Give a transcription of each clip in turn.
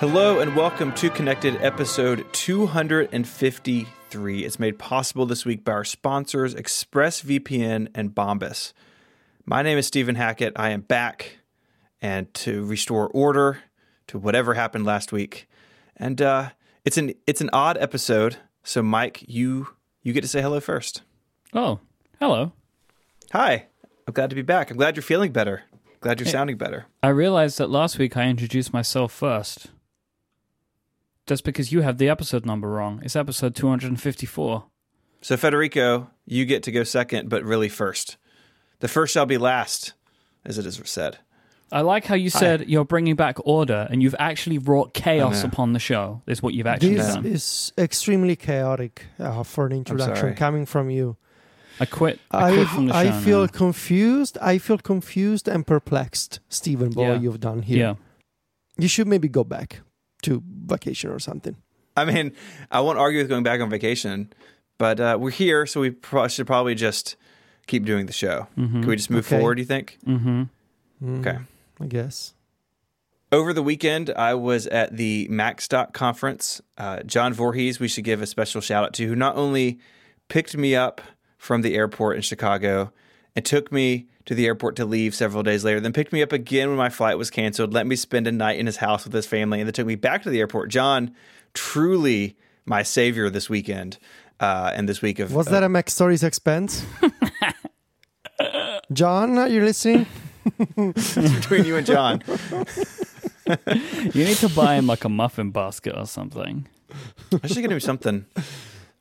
Hello and welcome to Connected episode 253. It's made possible this week by our sponsors ExpressVPN and Bombas. My name is Stephen Hackett. I am back and to restore order to whatever happened last week. And uh, it's an it's an odd episode. So Myke, you you get to say hello first. Oh, hello. Hi. I'm glad to be back. I'm glad you're feeling better. Glad you're sounding better. I realized that last week I introduced myself first. That's because you have the episode number wrong. It's episode 254. So Federico, you get to go second, but really first. The first shall be last, as it is said. I like how you said you're bringing back order and you've actually wrought chaos upon the show, is what you've actually This done. is extremely chaotic uh, for an introduction coming from you. I quit. I quit from the show. I feel now. confused. I feel confused and perplexed, Stephen, by Yeah. what you've done here. Yeah. You should maybe go back to vacation or something. I mean, I won't argue with going back on vacation, but uh, we're here, so we pro- should probably just keep doing the show. Can we just move Okay. forward, do you think? Mm-hmm. Mm, Okay. I guess. Over the weekend, I was at the MacStock conference. Uh, John Voorhees, we should give a special shout out to, who not only picked me up from the airport in Chicago and took me to the airport to leave several days later, then picked me up again when my flight was canceled, let me spend a night in his house with his family, and then took me back to the airport. John, truly my savior this weekend uh, and this week of. Was that a MacStories expense? John, are you listening? between you and John? You need to buy him like a muffin basket or something. I should get him something.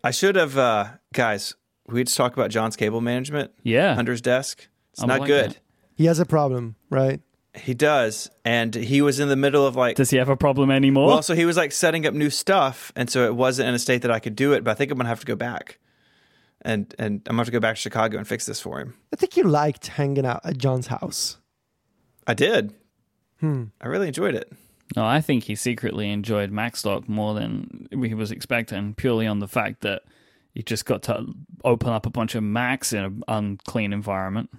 I should have, uh, guys. We just talk about John's cable management. Yeah. Hunter's desk. It's not like good. that. He has a problem, right? He does, and he was in the middle of like. Does he have a problem anymore? Well, so he was like setting up new stuff, and so it wasn't in a state that I could do it. But I think I'm gonna have to go back, and and I'm gonna have to go back to Chicago and fix this for him. I think you liked hanging out at John's house. I did. Hmm. I really enjoyed it. No, I think he secretly enjoyed Macstock more than he was expecting, purely on the fact that he just got to open up a bunch of Macs in an unclean environment.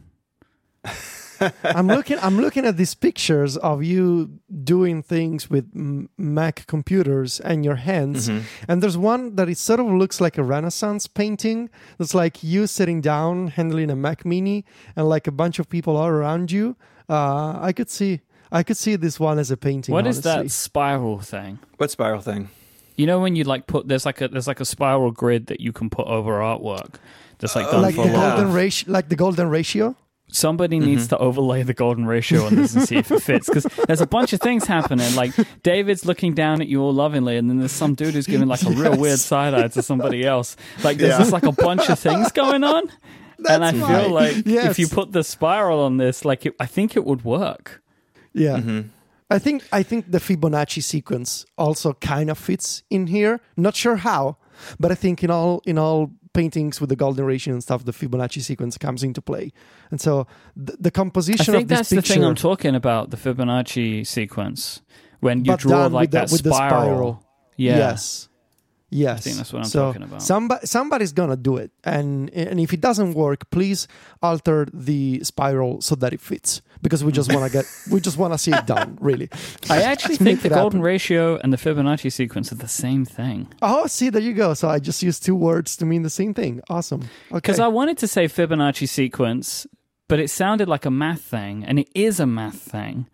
I'm looking. I'm looking at these pictures of you doing things with M- Mac computers and your hands. Mm-hmm. And there's one that it sort of looks like a Renaissance painting. That's like you sitting down handling a Mac Mini, and like a bunch of people all around you. Uh, I could see. I could see this one as a painting. What is honestly. that spiral thing? What spiral thing? You know when you like put there's like a there's like a spiral grid that you can put over artwork. Just like done Like the golden ratio. Like the golden ratio. Somebody needs to overlay the golden ratio on this and see if it fits because there's a bunch of things happening. Like David's looking down at you all lovingly, and then there's some dude who's giving like a real weird side eye to somebody else. Like there's Yeah. just like a bunch of things going on. and I That's feel like Yes. if you put the spiral on this, like it, I think it would work. Yeah. Mm-hmm. I think I think the Fibonacci sequence also kind of fits in here. Not sure how, but I think in all in all paintings with the golden ratio and stuff, the Fibonacci sequence comes into play. And so the, composition of the I think of that's the thing I'm talking about the Fibonacci sequence when you draw like that with the spiral. spiral. Yeah. Yes. Yes. think that's what I'm so talking about. Somebody, somebody's gonna do it, and and if it doesn't work, please alter the spiral so that it fits, because we just want to get, we just want to see it done, really. I actually think the golden happen. ratio and the Fibonacci sequence are the same thing. Oh, see, there you go. So I just used two words to mean the same thing. Awesome. Okay. Because I wanted to say Fibonacci sequence, but it sounded like a math thing, and it is a math thing.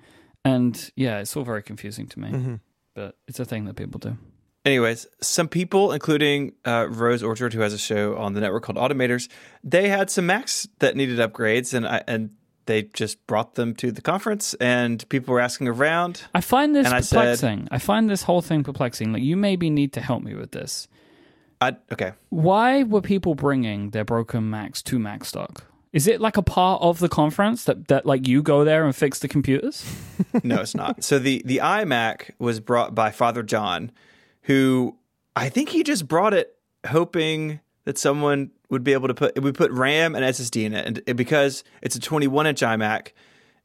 And yeah, it's all very confusing to me, Mhm. but it's a thing that people do. Anyways, some people, including uh, Rose Orchard, who has a show on the network called Automators, they had some Macs that needed upgrades, and I, and they just brought them to the conference, and people were asking around. I find this And I said- perplexing. I find this whole thing perplexing. Like, you maybe need to help me with this. I okay, Why were people bringing their broken Macs to Macstock? Is it like a part of the conference that, that like you go there and fix the computers? no, it's not. So the the iMac was brought by Father John, who I think he just brought it hoping that someone would be able to put we put RAM and SSD in it, and it- because it's a 21 inch iMac.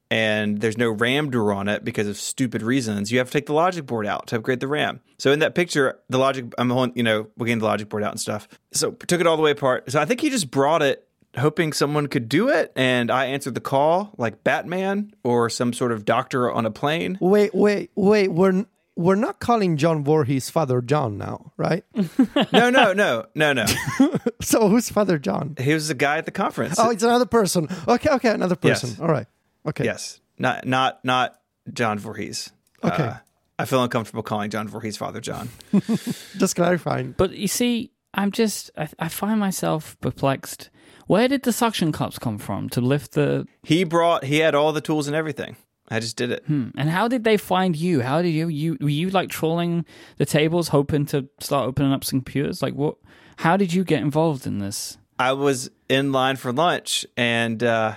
And there's no RAM door on it because of stupid reasons. You have to take the logic board out to upgrade the RAM. So in that picture, the logic, I'm holding, you know, we're getting the logic board out and stuff. So took it all the way apart. So I think he just brought it hoping someone could do it. And I answered the call like Batman or some sort of doctor on a plane. Wait, wait, wait. We're we're not calling John Voorhees Father John now, right? No, no, no, no, no. so who's Father John? He was the guy at the conference. Oh, it's another person. Okay, okay, another person. Yes. All right. Okay. yes, not not not John Voorhees. Okay. Uh, I feel uncomfortable calling John Voorhees Father John. Just clarifying. But you see, I'm just, I, I find myself perplexed. Where did the suction cups come from to lift the. He brought. He had all the tools and everything. I just did it. Hmm, and how did they find you? How did you, you, were you like trolling the tables, hoping to start opening up some computers? Like, what, how did you get involved in this? I was in line for lunch, and uh,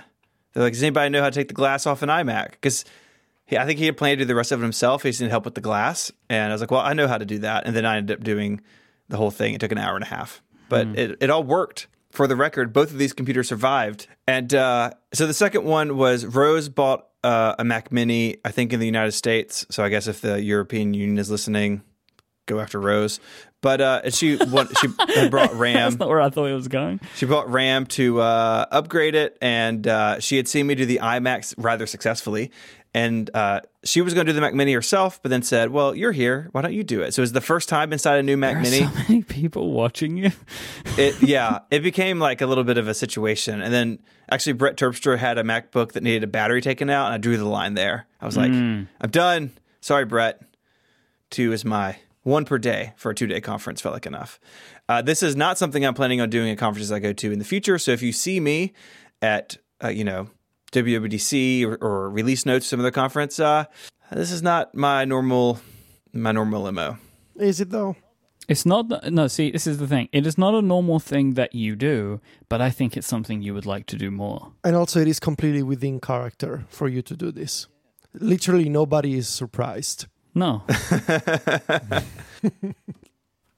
they're like, "Does anybody know how to take the glass off an iMac?" Because I think he had planned to do the rest of it himself. He just needed help with the glass, and I was like, "Well, I know how to do that." And then I ended up doing the whole thing. It took an hour and a half, but it, it all worked. For the record, both of these computers survived, and uh, so the second one was Rose bought uh, a Mac Mini, I think in the United States. So I guess if the European Union is listening, go after Rose. But uh, and she won, she brought RAM. That's not where I thought it was going. She bought RAM to uh, upgrade it, and uh, she had seen me do the iMacs rather successfully. And uh, she was going to do the Mac Mini herself, but then said, "Well, you're here. Why don't you do it?" So it was the first time inside a new Mac There Mini. so many people watching you. It, yeah, it became like a little bit of a situation. And then actually, Brett Terpstra had a MacBook that needed a battery taken out, and I drew the line there. I was like, "I'm done. Sorry, Brett. Two is my one per day for a two day conference. Felt like enough. Uh, this is not something I'm planning on doing at conferences I go to in the future. So if you see me at, uh, you know, WWDC or, or release notes, some other conference, uh, this is not my normal my normal mo. Is it though? It's not, the, no, see, this is the thing. It is not a normal thing that you do, but I think it's something you would like to do more. And also, it is completely within character for you to do this. Literally, nobody is surprised. No.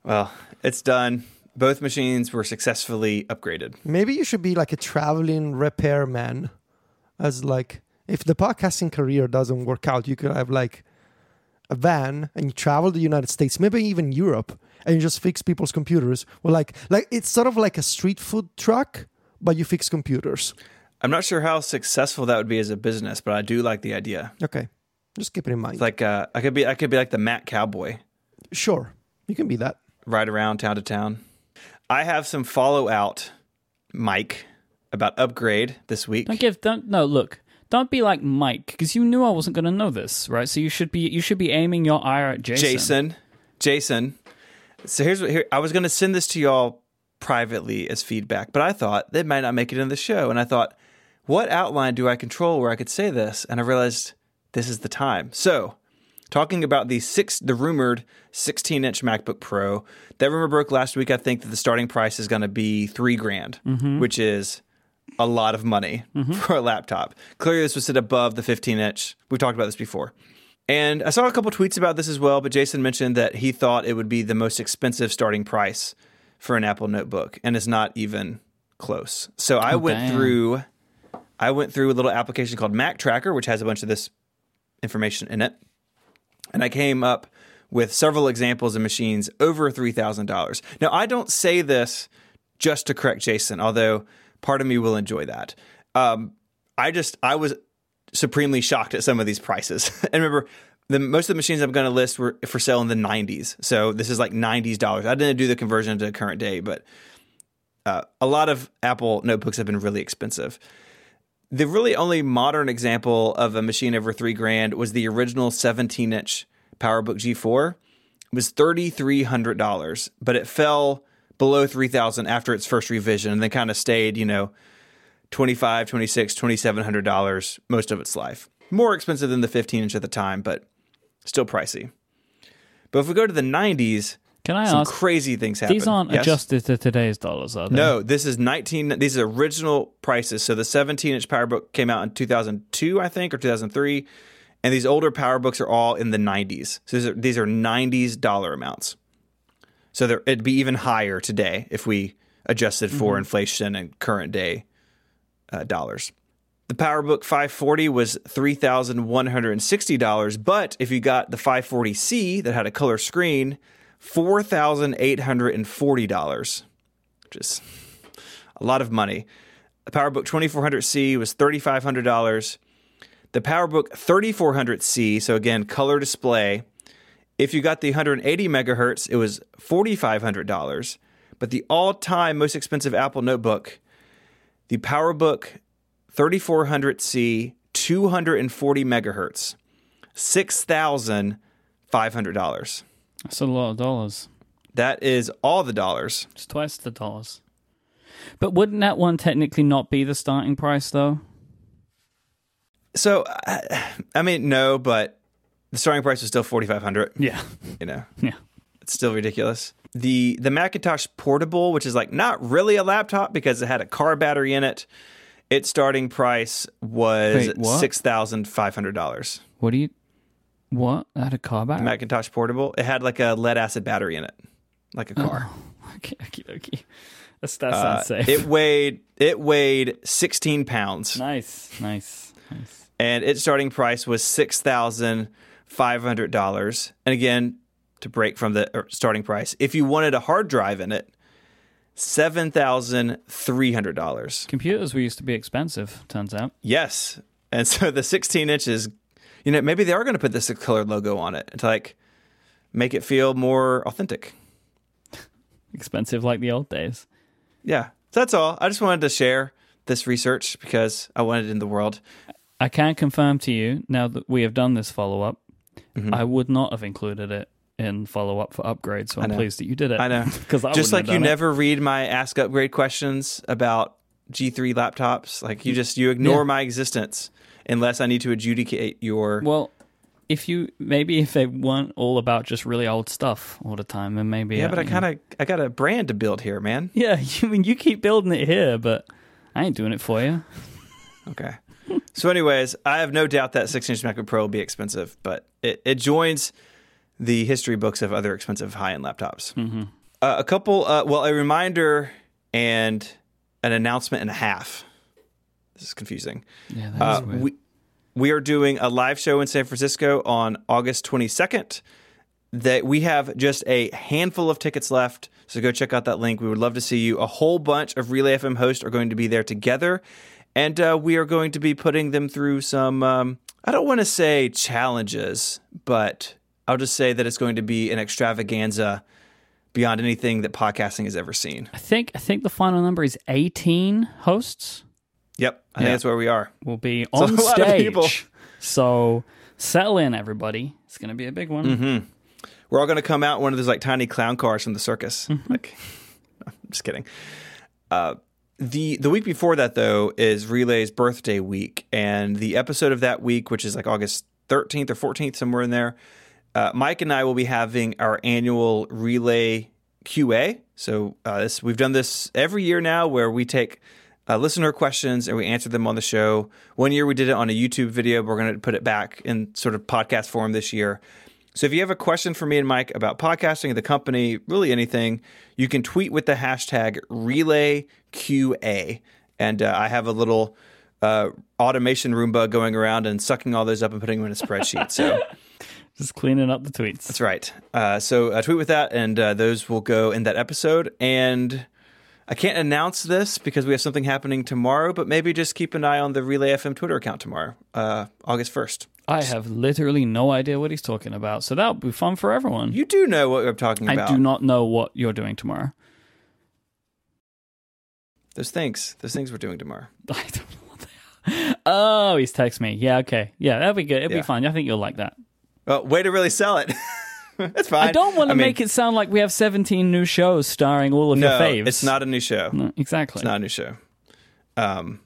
Well, it's done. Both machines were successfully upgraded. Maybe you should be like a traveling repairman. As like, if the podcasting career doesn't work out, you could have like a van and you travel the United States, maybe even Europe, and you just fix people's computers. Well, like, like it's sort of like a street food truck, but you fix computers. I'm not sure how successful that would be as a business, but I do like the idea. Okay, just keep it in mind. It's like uh, I could be I could be like the Mac Cowboy, sure, you can be that. ride around town to town. I have some follow out, Myke, about upgrade this week. Don't give, don't, no, look. Don't be like Myke, because you knew I wasn't going to know this, right? So you should be, you should be aiming your ire at Jason. Jason, Jason. So here's what here I was going to send this to y'all privately as feedback, but I thought they might not make it in the show, and I thought, what outline do I control where I could say this? And I realized this is the time. So, talking about the six, the rumored 16 inch MacBook Pro, that rumor broke last week. I think that the starting price is going to be three grand, mm-hmm. which is a lot of money mm-hmm. for a laptop. Clearly, this would sit above the 15 inch. We've talked about this before. And I saw a couple tweets about this as well, but Jason mentioned that he thought it would be the most expensive starting price for an Apple notebook, and it's not even close. So I oh, went damn. through I went through a little application called Mactracker, which has a bunch of this information in it. And I came up with several examples of machines over $3,000. Now, I don't say this just to correct Jason, although part of me will enjoy that. Um, I just, I was supremely shocked at some of these prices. and remember, the most of the machines I'm going to list were for sale in the 90s. So this is like 90s dollars. I didn't do the conversion to current day, but uh, a lot of Apple notebooks have been really expensive. The really only modern example of a machine over three grand was the original 17 inch PowerBook G4. It was $3,300, but it fell below 3000 after its first revision and then kind of stayed, you know, 25 26 $2,700 most of its life. More expensive than the 15 inch at the time, but still pricey. But if we go to the 90s, Can I some ask? crazy things happen. These aren't Yes? adjusted to today's dollars, are they? No, this is 19. These are original prices. So the 17 inch PowerBook came out in 2002, I think, or 2003. And these older PowerBooks are all in the 90s. So these are, these are 90s dollar amounts. So there, it'd be even higher today if we adjusted for inflation and current day uh, dollars. The PowerBook 540 was $3,160, but if you got the 540C that had a color screen, $4,840, which is a lot of money. The PowerBook 2400C was $3,500. The PowerBook 3400C, so again, color display, If you got the 180 megahertz, it was $4,500. But the all time most expensive Apple notebook, the PowerBook 3400C 240 megahertz, $6,500. That's a lot of dollars. That is all the dollars. It's twice the dollars. But wouldn't that one technically not be the starting price, though? So, I, I mean, no, but the starting price was still 4500 Yeah. you know. Yeah. It's still ridiculous. The the Macintosh Portable, which is like not really a laptop because it had a car battery in it, its starting price was Wait, what? six thousand five hundred dollars. What do you. What? That had a car battery? Macintosh Portable. It had like a lead acid battery in it, like a car. Okay, okay, okay. That's, that Uh, sounds safe. it weighed it weighed sixteen pounds, nice, nice, nice. and its starting price was six thousand five hundred dollars. And again, to break from the er, starting price, if you wanted a hard drive in it, seven thousand three hundred dollars. Computers were used to be expensive, turns out. Yes. And so the 16 inches, you know, maybe they are going to put this colored logo on it to like make it feel more authentic. Expensive like the old days. Yeah. So that's all. I just wanted to share this research because I wanted it in the world. I can confirm to you, now that we have done this follow up, Mm-hmm. I would not have included it in follow up for upgrade, so I'm pleased that you did it. I know. Because just like you never read my ask upgrade questions about G3 laptops, like you just you ignore Yeah. my existence unless I need to adjudicate your Well, if you maybe if they weren't all about just really old stuff all the time, then maybe Yeah, but I kind of I got a brand to build here, man. yeah. You mean you keep building it here, but I ain't doing it for you. Okay. So, anyways, I have no doubt that 6 inch MacBook Pro will be expensive, but it, it joins the history books of other expensive high end laptops. Uh, a couple, uh, well, a reminder and an announcement and a half. This is confusing. Yeah, that Uh, is weird. we, we are doing a live show in San Francisco on August 22nd. That we have just a handful of tickets left, so go check out that link. We would love to see you. A whole bunch of Relay FM hosts are going to be there together, and uh, we are going to be putting them through some. Um, I don't want to say challenges, but I'll just say that it's going to be an extravaganza beyond anything that podcasting has ever seen. I think I think the final number is 18 hosts Yep, I Yeah. think that's where we are. We'll be on of stage. So settle in, everybody. It's going to be a big one. Mm-hmm. We're all going to come out in one of those like tiny clown cars from the circus. Like, I'm just kidding. Uh, the the week before that though is Relay's birthday week, and the episode of that week, which is like August 13th or 14th, somewhere in there, uh, Myke and I will be having our annual Relay QA. So uh, this we've done this every year now, where we take uh, listener questions and we answer them on the show. One year we did it on a YouTube video. But we're going to put it back in sort of podcast form this year. So if you have a question for me and Myke about podcasting, the company, really anything, you can tweet with the hashtag RelayQA. And uh, I have a little uh, automation Roomba going around and sucking all those up and putting them in a spreadsheet. So Just cleaning up the tweets. that's right. Uh, so uh, tweet with that, and uh, those will go in that episode. And I can't announce this because we have something happening tomorrow, but maybe just keep an eye on the Relay FM Twitter account tomorrow, uh, August 1st. I have literally no idea what he's talking about. So that'll be fun for everyone. You do know what I'm talking about. I do not know what you're doing tomorrow. Those things. Those things we're doing tomorrow. I don't know what they are. Oh, he's texted me. Yeah, okay. Yeah, that'll be good. It'll Yeah. be fun. I think you'll like that. Well, way to really sell it. That's fine. I don't want to mean, make it sound like we have 17 new shows starring all of No, your faves. it's not a new show. No, exactly. It's not a new show. Um,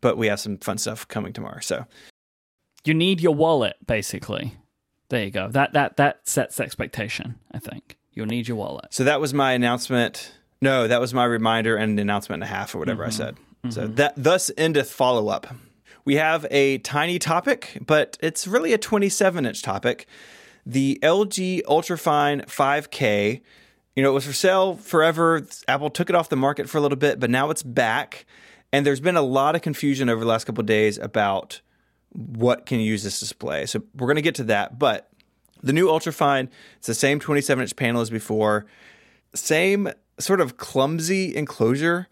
but we have some fun stuff coming tomorrow. So You need your wallet, basically. There you go. That that that sets expectation. I think you'll need your wallet. So that was my announcement. No, that was my reminder and an announcement and a half or whatever I mm-hmm. said. So mm-hmm. that thus endeth follow up. We have a tiny topic, but it's really a 27 inch topic. The LG Ultrafine 5K. You know, it was for sale forever. Apple took it off the market for a little bit, but now it's back. And there's been a lot of confusion over the last couple of days about what can you use this display. So we're going to get to that. But the new Ultrafine, it's the same 27 inch panel as before, same sort of clumsy enclosure.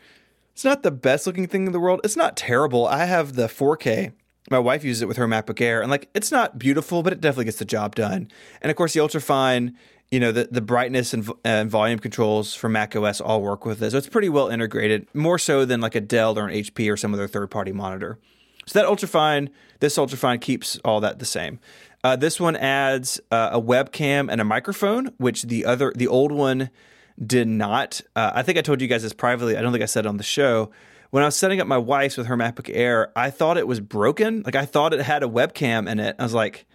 It's not the best looking thing in the world. It's not terrible. I have the 4K my wife uses it with her MacBook Air, and like it's not beautiful, but it definitely gets the job done. And of course, the ultrafine, you know, the the brightness and, and volume controls for Mac OS all work with it, so it's pretty well integrated, more so than like a Dell or an HP or some other third party monitor. So that ultrafine, this ultrafine keeps all that the same. Uh, this one adds uh, a webcam and a microphone, which the other the old one did not. Uh, I think I told you guys this privately. I don't think I said it on the show. When I was setting up my wife's with her MacBook Air, I thought it was broken. Like I thought it had a webcam in it. I was like,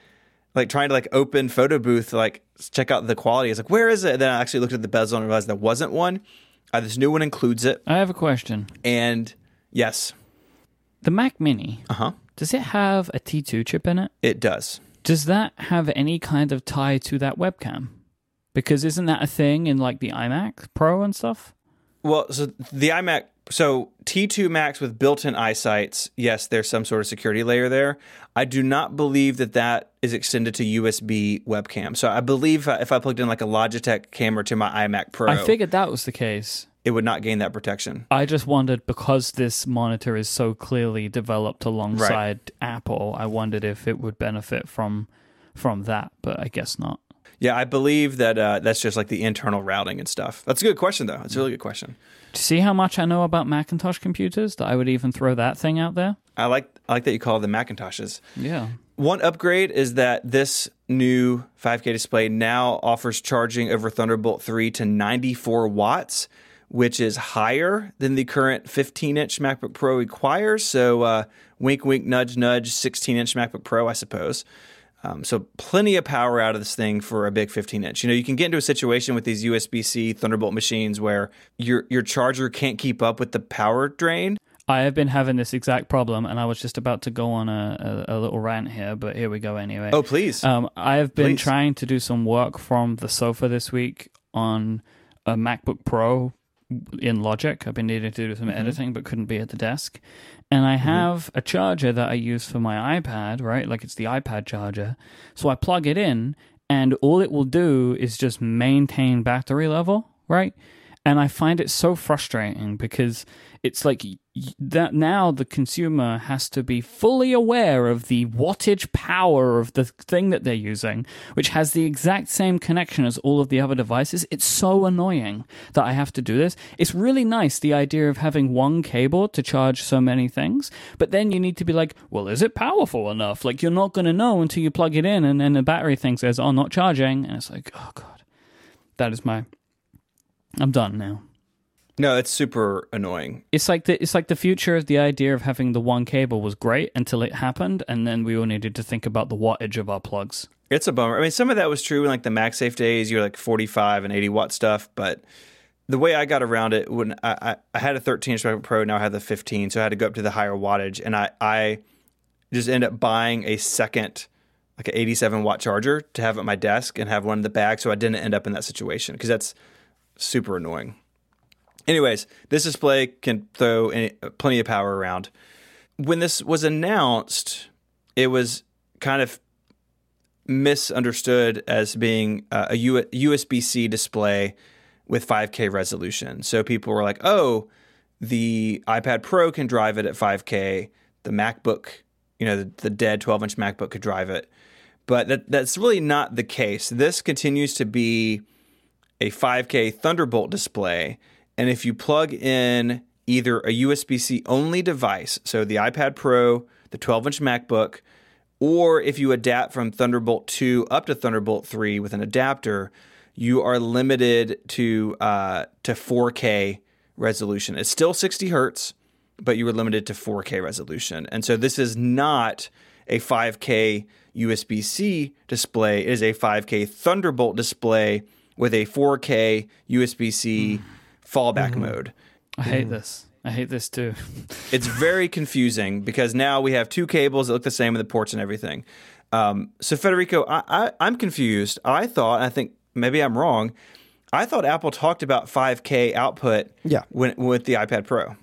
like trying to like open photo booth, to, like check out the quality. I was like, where is it? And then I actually looked at the bezel and realized there wasn't one. Uh, this new one includes it. I have a question. And yes, The Mac Mini, uh huh, does it have a T2 chip in it? it does. Does that have any kind of tie to that webcam? Because isn't that a thing in like the iMac Pro and stuff? Well, so the iMac, so T2 Macs with built-in iSights, yes, there's some sort of security layer there. I do not believe that that is extended to USB webcam. So I believe if I plugged in like a Logitech camera to my iMac Pro, I figured that was the case. It would not gain that protection. I just wondered because this monitor is so clearly developed alongside Apple, I wondered if it would benefit from from that, but I guess not. Yeah, I believe that uh, that's just like the internal routing and stuff. That's a good question, though. It's a really good question. Do you see how much I know about Macintosh computers that I would even throw that thing out there? I like I like that you call them Macintoshes. Yeah. One upgrade is that this new 5K display now offers charging over Thunderbolt 3 to 94 watts, which is higher than the current 15 inch MacBook Pro requires. So, uh, wink, wink, nudge, nudge, 16 inch MacBook Pro, I suppose. Um, so, plenty of power out of this thing for a big 15 inch. You know, you can get into a situation with these USB C Thunderbolt machines where your, your charger can't keep up with the power drain. I have been having this exact problem, and I was just about to go on a, a, a little rant here, but here we go anyway. Oh, please. Um, I have been Please. trying to do some work from the sofa this week on a MacBook Pro in Logic. I've been needing to do some mm-hmm. editing, but couldn't be at the desk. And I mm-hmm. have a charger that I use for my iPad, right? Like it's the iPad charger. So I plug it in, and all it will do is just maintain battery level, right? And I find it so frustrating because it's like that now the consumer has to be fully aware of the wattage power of the thing that they're using, which has the exact same connection as all of the other devices. It's so annoying that I have to do this. It's really nice the idea of having one cable to charge so many things, but then you need to be like, well, is it powerful enough? Like you're not going to know until you plug it in, and then the battery thing says, oh, not charging, and it's like, oh god, that is my. I'm done now. no, it's super annoying. It's like the it's like the future of the idea of having the one cable was great until it happened, and then we all needed to think about the wattage of our plugs. It's a bummer. I mean, some of that was true in like the MagSafe days. You're like 45 and 80 watt stuff, but the way I got around it when I, I, I had a 13 inch MacBook Pro, now I have the 15, so I had to go up to the higher wattage, and I I just end up buying a second like an 87 watt charger to have at my desk and have one in the bag, so I didn't end up in that situation because that's super annoying. Anyways, this display can throw any, plenty of power around. When this was announced, it was kind of misunderstood as being a USB C display with 5K resolution. So people were like, oh, the iPad Pro can drive it at 5K. The MacBook, you know, the, the dead 12 inch MacBook could drive it. But that, that's really not the case. This continues to be a 5K Thunderbolt display. And if you plug in either a USB C only device, so the iPad Pro, the 12 inch MacBook, or if you adapt from Thunderbolt 2 up to Thunderbolt 3 with an adapter, you are limited to uh, to 4K resolution. It's still 60 hertz, but you are limited to 4K resolution. And so this is not a 5K USB C display. It is a 5K Thunderbolt display with a 4K USB C fallback mode. I hate this. I hate this too. It's very confusing because now we have two cables that look the same with the ports and everything. Um, so Federico, I, I, I'm confused. I thought, I think maybe I'm wrong. I thought Apple talked about 5K output Yeah. when, with the iPad Pro.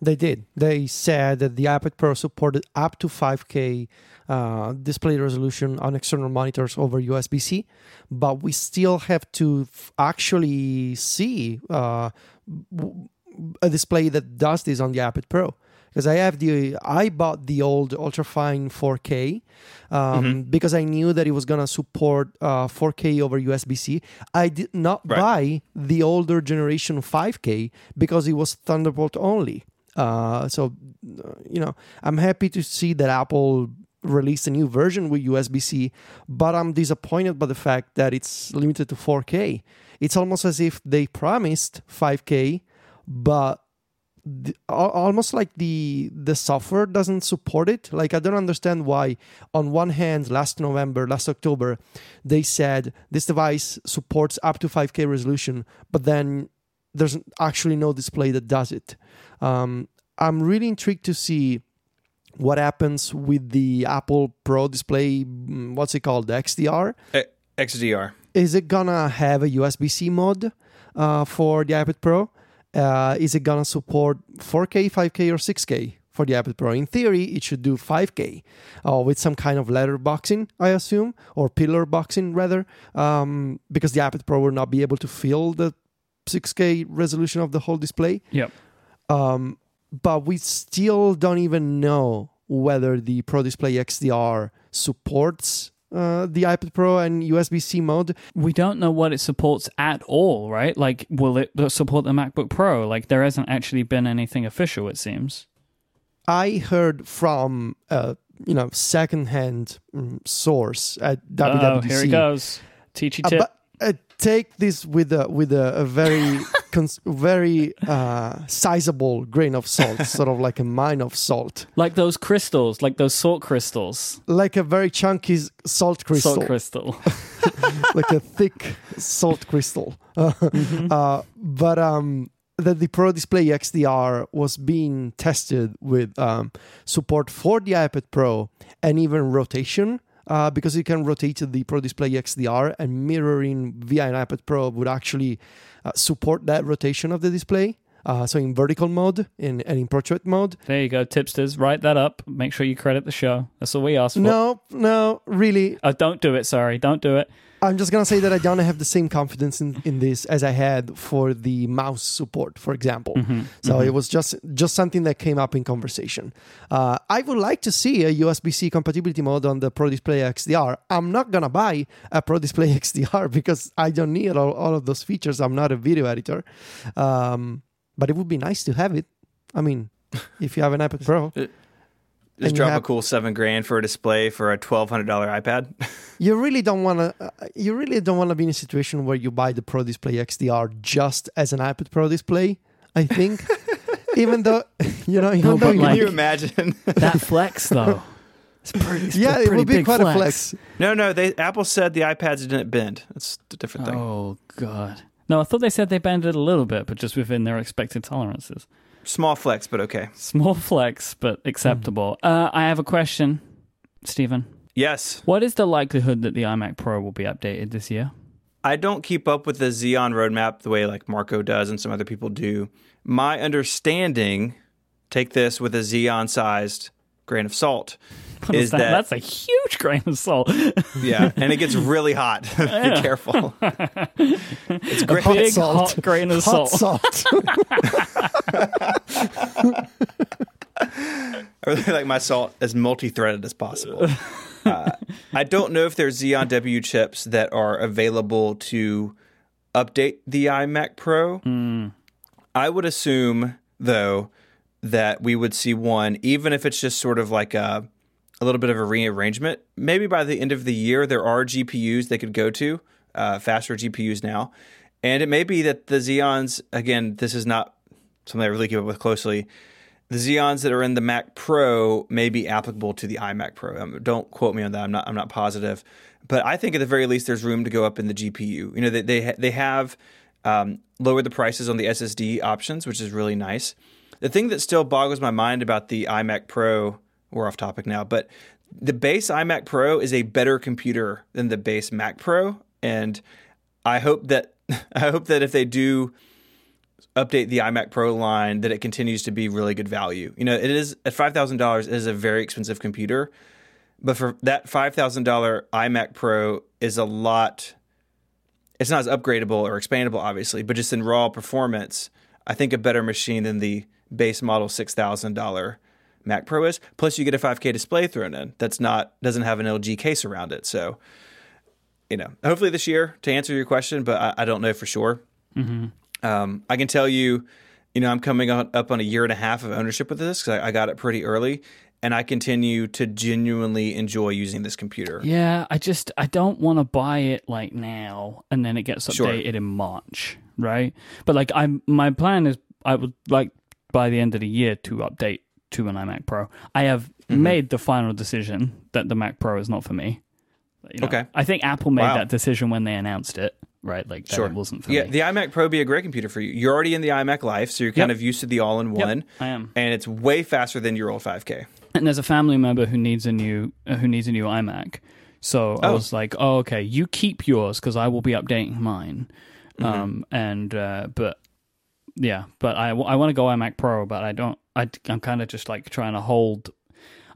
They did. They said that the iPad Pro supported up to 5K uh, display resolution on external monitors over USB C, but we still have to f- actually see uh, w- a display that does this on the iPad Pro because I have the I bought the old ultrafine 4K um, because I knew that it was gonna support uh, 4K over USB-C. I did not Right. buy the older generation 5K because it was Thunderbolt only. Uh, so you know, I'm happy to see that Apple released a new version with USB-C, but I'm disappointed by the fact that it's limited to 4K. It's almost as if they promised 5K, but the, almost like the the software doesn't support it. Like I don't understand why. On one hand, last November, last October, they said this device supports up to 5K resolution, but then there's actually no display that does it. Um, I'm really intrigued to see what happens with the Apple Pro display. mm, What's it called? The XDR. Eh, XDR. Is it gonna have a USB C mode uh, for the iPad Pro? Uh, is it gonna support 4K, 5K, or 6K for the iPad Pro? In theory, it should do 5K uh, with some kind of letter boxing, I assume, or pillar boxing rather, um, because the iPad Pro will not be able to fill the 6K resolution of the whole display. Yep. Um, but we still don't even know whether the Pro Display XDR supports uh, the iPad Pro and USB C mode. We don't know what it supports at all, right? Like, will it support the MacBook Pro? Like, there hasn't actually been anything official, it seems. I heard from uh, you know secondhand mm, source at WWDC. Oh, here it goes. Teachy Uh, tip. but uh, take this with a with a, a very cons- very uh, sizable grain of salt, sort of like a mine of salt, like those crystals, like those salt crystals. like a very chunky salt crystal. Salt crystal. like a thick salt crystal. Uh, uh, but um, that the Pro Display XDR was being tested with um, support for the iPad Pro and even rotation. Uh, because you can rotate the Pro Display XDR and mirroring via an iPad Pro would actually uh, support that rotation of the display. Uh, so in vertical mode in, and in portrait mode. there you go, tipsters. Write that up. Make sure you credit the show. That's all we ask for. No, no, really, Oh, don't do it. Sorry, don't do it. I'm just gonna say that I don't have the same confidence in, in this as I had for the mouse support, for example. So it was just just something that came up in conversation. Uh, I would like to see a USB-C compatibility mode on the Pro Display XDR. I'm not gonna buy a Pro Display XDR because I don't need all, all of those features. I'm not a video editor, um, but it would be nice to have it. I mean, if you have an iPad Pro, Just And drop have- a cool seven grand for a display for a twelve hundred dollar iPad. you really don't want to. Uh, you really don't want to be in a situation where you buy the Pro Display XDR just as an iPad Pro display. I think, even though you know, even No, though you- like- Can you imagine? That flex, though. It's pretty. It's yeah, a it pretty would be big quite a flex. no, no. They Apple said the iPads didn't bend. That's a different thing. Oh god. No, I thought they said they bended a little bit, but just within their expected tolerances. Small flex, but okay. Small flex, but acceptable. Uh, I have a question, Stephen. Yes, What is the likelihood that the iMac Pro will be updated this year? I don't keep up with the Xeon roadmap the way like Marco does and some other people do. My understanding, take this with a Xeon sized grain of salt, is that That's a huge grain of salt. yeah, and it gets really hot. Be careful. it's a great. big salt. hot grain of Hot salt. salt. I really like my salt as multi-threaded as possible. Uh, I don't know if there's Xeon W chips that are available to update the iMac Pro. I would assume, though, that we would see one, even if it's just sort of like a a little bit of a rearrangement. Maybe by the end of the year, there are GPUs they could go to, uh, faster GPUs now, and it may be that the Xeons. Again, this is not something I really keep up with closely the Xeons that are in the Mac Pro may be applicable to the iMac Pro. Um, don't quote me on that. I'm not. I'm not positive, but I think at the very least there's room to go up in the GPU. You know, they they, ha- they have um, lowered the prices on the SSD options, which is really nice. The thing that still boggles my mind about the iMac Pro, we're off topic now, but the base iMac Pro is a better computer than the base Mac Pro, and I hope that I hope that if they do update the iMac Pro line that it continues to be really good value. You know, it is at five thousand dollars. It is a very expensive computer, but for that five thousand dollar iMac Pro is a lot. It's not as upgradable or expandable, obviously, but just in raw performance, I think a better machine than the base model six thousand dollar Mac Pro is. Plus, you get a 5K display thrown in that's not doesn't have an LG case around it. So, you know, hopefully this year to answer your question, but I, I don't know for sure. Um, I can tell you, you know, I'm coming on, up on a year and a half of ownership with this because I, I got it pretty early, and I continue to genuinely enjoy using this computer. Yeah, I just I don't want to buy it like now and then it gets Sure. updated in March, right? But like I'm my plan is I would like by the end of the year to update to an iMac Pro. I have Mm-hmm. made the final decision that the Mac Pro is not for me. You know, Okay. I think Apple made Wow. that decision when they announced it, right? Like that Sure. it wasn't for me. Yeah, me. the iMac Pro would be a great computer for you. You're already in the iMac life, so you're kind Yep. of used to the all-in-one. I am. and it's way faster than your old 5K. and there's a family member who needs a new uh, who needs a new iMac. So I Oh. was like, "Oh, okay, you keep yours because I will be updating mine." Mm-hmm. Um, and uh, but yeah, but I, I want to go iMac Pro, but I don't. I, I'm kind of just like trying to hold.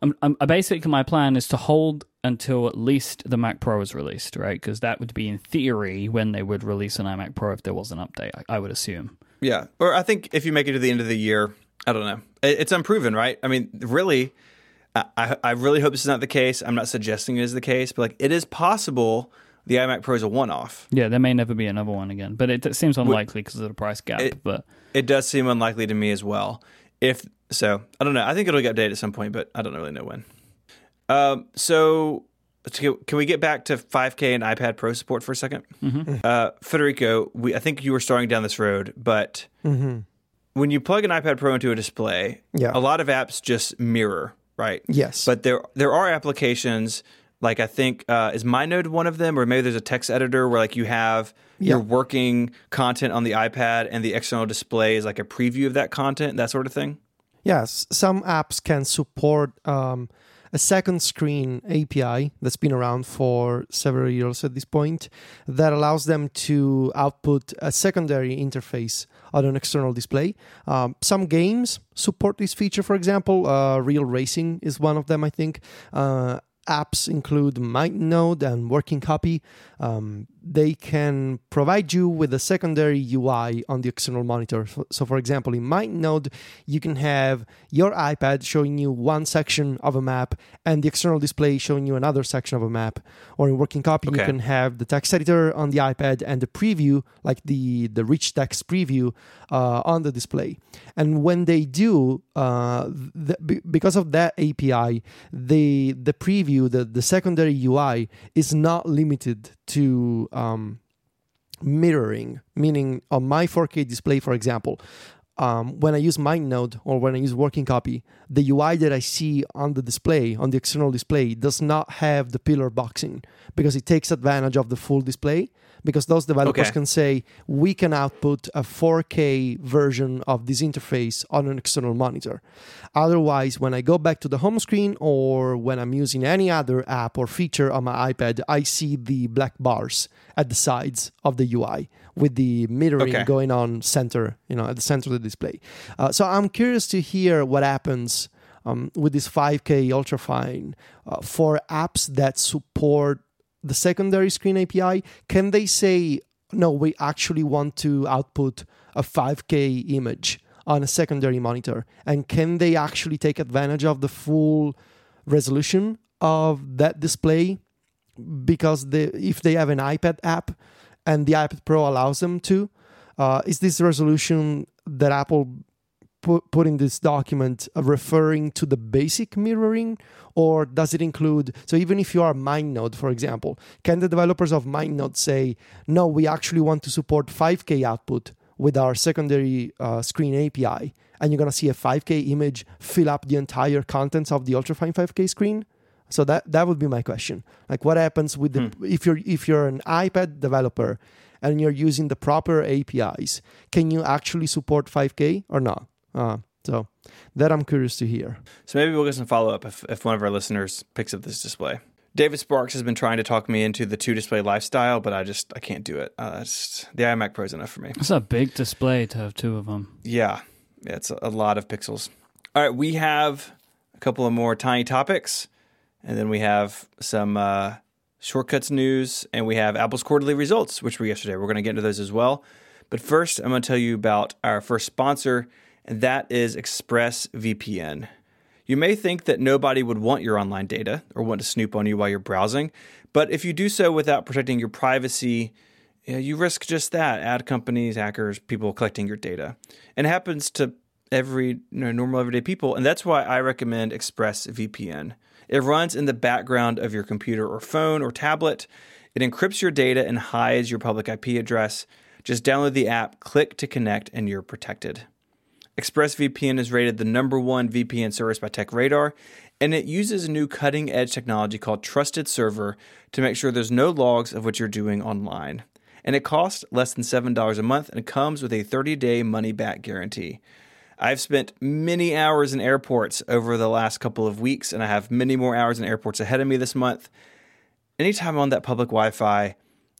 I'm, I'm uh, basically my plan is to hold until at least the Mac Pro is released, right? Because that would be in theory when they would release an iMac Pro if there was an update. I, I would assume. Yeah, or I think if you make it to the end of the year, I don't know. It- It's unproven, right? I mean, really, I, I I really hope this is not the case. I'm not suggesting it is the case, but like it is possible the iMac Pro is a one-off. Yeah, there may never be another one again, but it, it seems unlikely because of the price gap. It- but It does seem unlikely to me as well. If so, I don't know. I think it'll get updated at some point, but I don't really know when. Um, so can can we get back to 5K and iPad Pro support for a 2nd Uh, Federico, we I think you were starting down this road, but when you plug an iPad Pro into a display, Yeah. a lot of apps just mirror, right? Yes. But there there are applications like I think uh, is MindNode one of them, or maybe there's a text editor where like you have your Yeah. working content on the iPad and the external display is like a preview of that content, that sort of thing. Yes, some apps can support um, a second screen API that's been around for several years at this point that allows them to output a secondary interface on an external display. Um, some games support this feature, for example. Uh, Real Racing is one of them, I think. Uh, apps include MindNode and Working Copy. Um, they can provide you with a secondary UI on the external monitor. So, for example, in MindNode, you can have your iPad showing you one section of a map and the external display showing you another section of a map. Or in Working Copy, Okay. you can have the text editor on the iPad and the preview, like the, the rich text preview, uh, on the display. And when they do, uh, th- be- because of that API, the the preview, the, the secondary UI, is not limited to um, mirroring, meaning on my 4K display, for example, um, when I use MindNode or when I use Working Copy, the UI that I see on the display, on the external display, does not have the pillar boxing because it takes advantage of the full display. Because those developers Okay. can say, we can output a 4K version of this interface on an external monitor. Otherwise, when I go back to the home screen or when I'm using any other app or feature on my iPad, I see the black bars at the sides of the UI with the mirroring Okay. going on center, you know, at the center of the display. Uh, so I'm curious to hear what happens um, with this 5K ultrafine uh, for apps that support the secondary screen API. Can they say, no, we actually want to output a 5K image on a secondary monitor? And can they actually take advantage of the full resolution of that display? Because they, if they have an iPad app and the iPad Pro allows them to, uh, is this resolution that Apple put, put in this document uh, referring to the basic mirroring or does it include so even if you are MindNode for example can the developers of MindNode say no we actually want to support 5k output with our secondary uh, screen API and you're going to see a 5k image fill up the entire contents of the ultrafine 5k screen? So that that would be my question. Like what happens with the if you're if you're an iPad developer and you're using the proper APIs can you actually support 5k or not uh, so that I'm curious to hear. So maybe we'll get some follow up if, if one of our listeners picks up this display. David Sparks has been trying to talk me into the two display lifestyle, but I just I can't do it. Uh, it's, the iMac Pro is enough for me. it's a big display to have two of them. Yeah, yeah it's a, a lot of pixels. All right, we have a couple of more tiny topics, and then we have some uh, shortcuts news, and we have Apple's quarterly results, which were yesterday. We're going to get into those as well. But first, I'm going to tell you about our first sponsor, and that is ExpressVPN. You may think that nobody would want your online data or want to snoop on you while you're browsing, but if you do so without protecting your privacy, you risk just that ad companies, hackers, people collecting your data. And it happens to every you know, normal everyday people. And that's why I recommend ExpressVPN. It runs in the background of your computer or phone or tablet. It encrypts your data and hides your public IP address. Just download the app, click to connect, and you're protected. ExpressVPN is rated the number one VPN service by TechRadar, and it uses a new cutting edge technology called Trusted Server to make sure there's no logs of what you're doing online. And it costs less than $7 a month and comes with a 30 day money back guarantee. I've spent many hours in airports over the last couple of weeks, and I have many more hours in airports ahead of me this month. Anytime I'm on that public Wi Fi,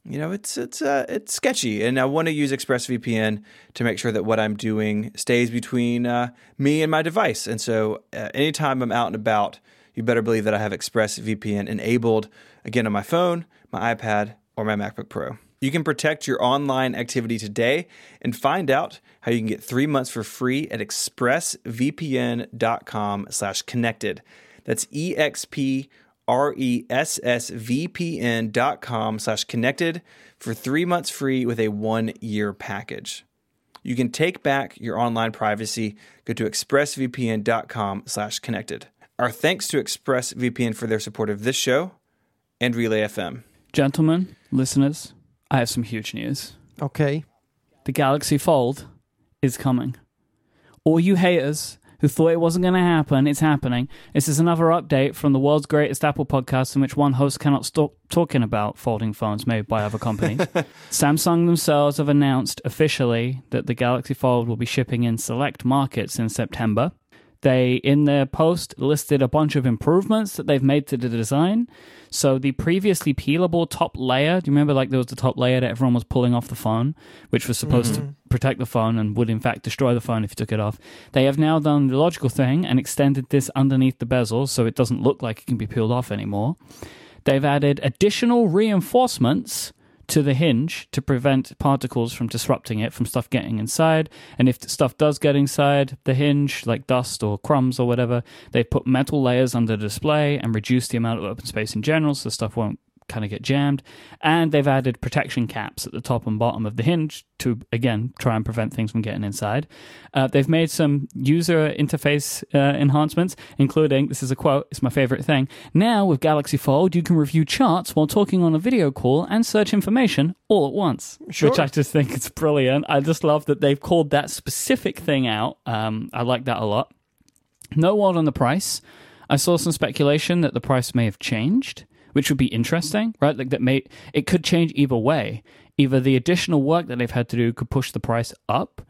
you know, it's it's uh, it's sketchy, and I want to use ExpressVPN to make sure that what I'm doing stays between uh, me and my device. And so, uh, anytime I'm out and about, you better believe that I have ExpressVPN enabled again on my phone, my iPad, or my MacBook Pro. You can protect your online activity today and find out how you can get three months for free at expressvpn.com slash connected. That's E-X-P-R-E-S-S-V-P-N dot com slash connected for three months free with a one-year package. You can take back your online privacy. Go to expressvpn.com slash connected. Our thanks to ExpressVPN for their support of this show and Relay FM. Gentlemen, listeners, I have some huge news. Okay. The Galaxy Fold is coming. All you haters who thought it wasn't going to happen, it's happening. This is another update from the world's greatest Apple podcast in which one host cannot stop talking about folding phones made by other companies. Samsung themselves have announced officially that the Galaxy Fold will be shipping in select markets in September. They, in their post, listed a bunch of improvements that they've made to the design. So the previously peelable top layer, do you remember like there was the top layer that everyone was pulling off the phone, which was supposed to mm-hmm. protect the phone and would in fact destroy the phone if you took it off. They have now done the logical thing and extended this underneath the bezel so it doesn't look like it can be peeled off anymore. They've added additional reinforcements to the hinge to prevent particles from disrupting it from stuff getting inside. And if stuff does get inside the hinge, like dust or crumbs or whatever, they've put metal layers under the display and reduce the amount of open space in general so stuff won't kind of get jammed. And they've added protection caps at the top and bottom of the hinge to, again, try and prevent things from getting inside. Uh, they've made some user interface uh, enhancements, including this is a quote, it's my favorite thing. Now, with Galaxy Fold, you can review charts while talking on a video call and search information all at once, Sure. which I just think is brilliant. I just love that they've called that specific thing out. Um, I like that a lot. No word on the price. I saw some speculation that the price may have changed, which would be interesting, right? Like that may it could change either way. Either the additional work that they've had to do could push the price up,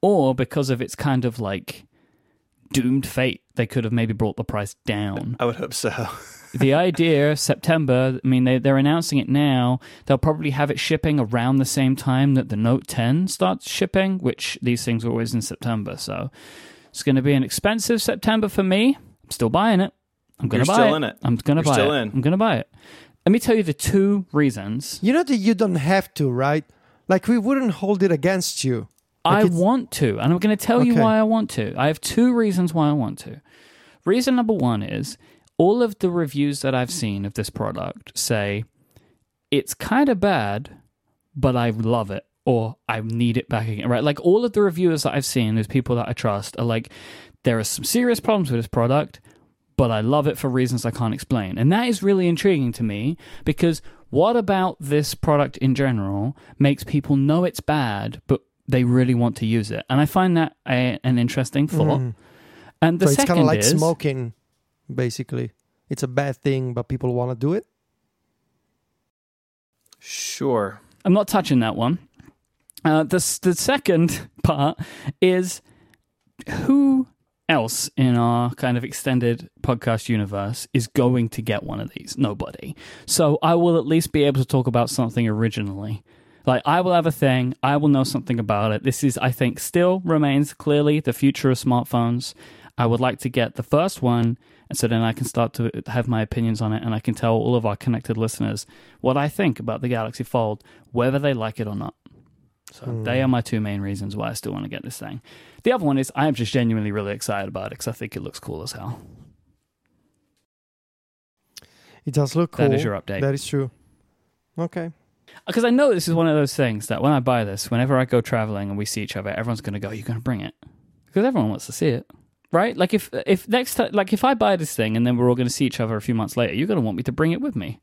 or because of its kind of like doomed fate, they could have maybe brought the price down. I would hope so. the idea September, I mean they they're announcing it now. They'll probably have it shipping around the same time that the Note 10 starts shipping, which these things are always in September. So it's going to be an expensive September for me. I'm still buying it. I'm going You're to buy still it. in it. I'm going to You're buy still it. in. I'm going to buy it. Let me tell you the two reasons You know that you don't have to, right? Like we wouldn't hold it against you. Like I it's- want to, and I'm going to tell you Okay. why I want to. I have two reasons why I want to. Reason number one is all of the reviews that I've seen of this product say it's kind of bad, but I love it or I need it back again. Right? Like all of the reviewers that I've seen, there's people that I trust are like, there are some serious problems with this product, but I love it for reasons I can't explain. And that is really intriguing to me because what about this product in general makes people know it's bad, but they really want to use it? And I find that a, an interesting thought. Mm. And the so it's second kind of like is, smoking, basically. It's a bad thing, but people want to do it. Sure. I'm not touching that one. Uh, the the second part is who else in our kind of extended podcast universe is going to get one of these? Nobody. So I will at least be able to talk about something originally. Like I will have a thing, I will know something about it. This is, I think, still remains clearly the future of smartphones. I would like to get the first one, and so then I can start to have my opinions on it, and I can tell all of our connected listeners what I think about the Galaxy Fold, whether they like it or not. So they hmm. are my two main reasons why I still want to get this thing. The other one is I am just genuinely really excited about it because I think it looks cool as hell. It does look cool. That is your update. That is true. Okay. Uh, because I know this is one of those things that when I buy this, whenever I go traveling and we see each other, everyone's going to go, "You're going to bring it," because everyone wants to see it, right? Like if if next time, like if I buy this thing and then we're all going to see each other a few months later, you're going to want me to bring it with me.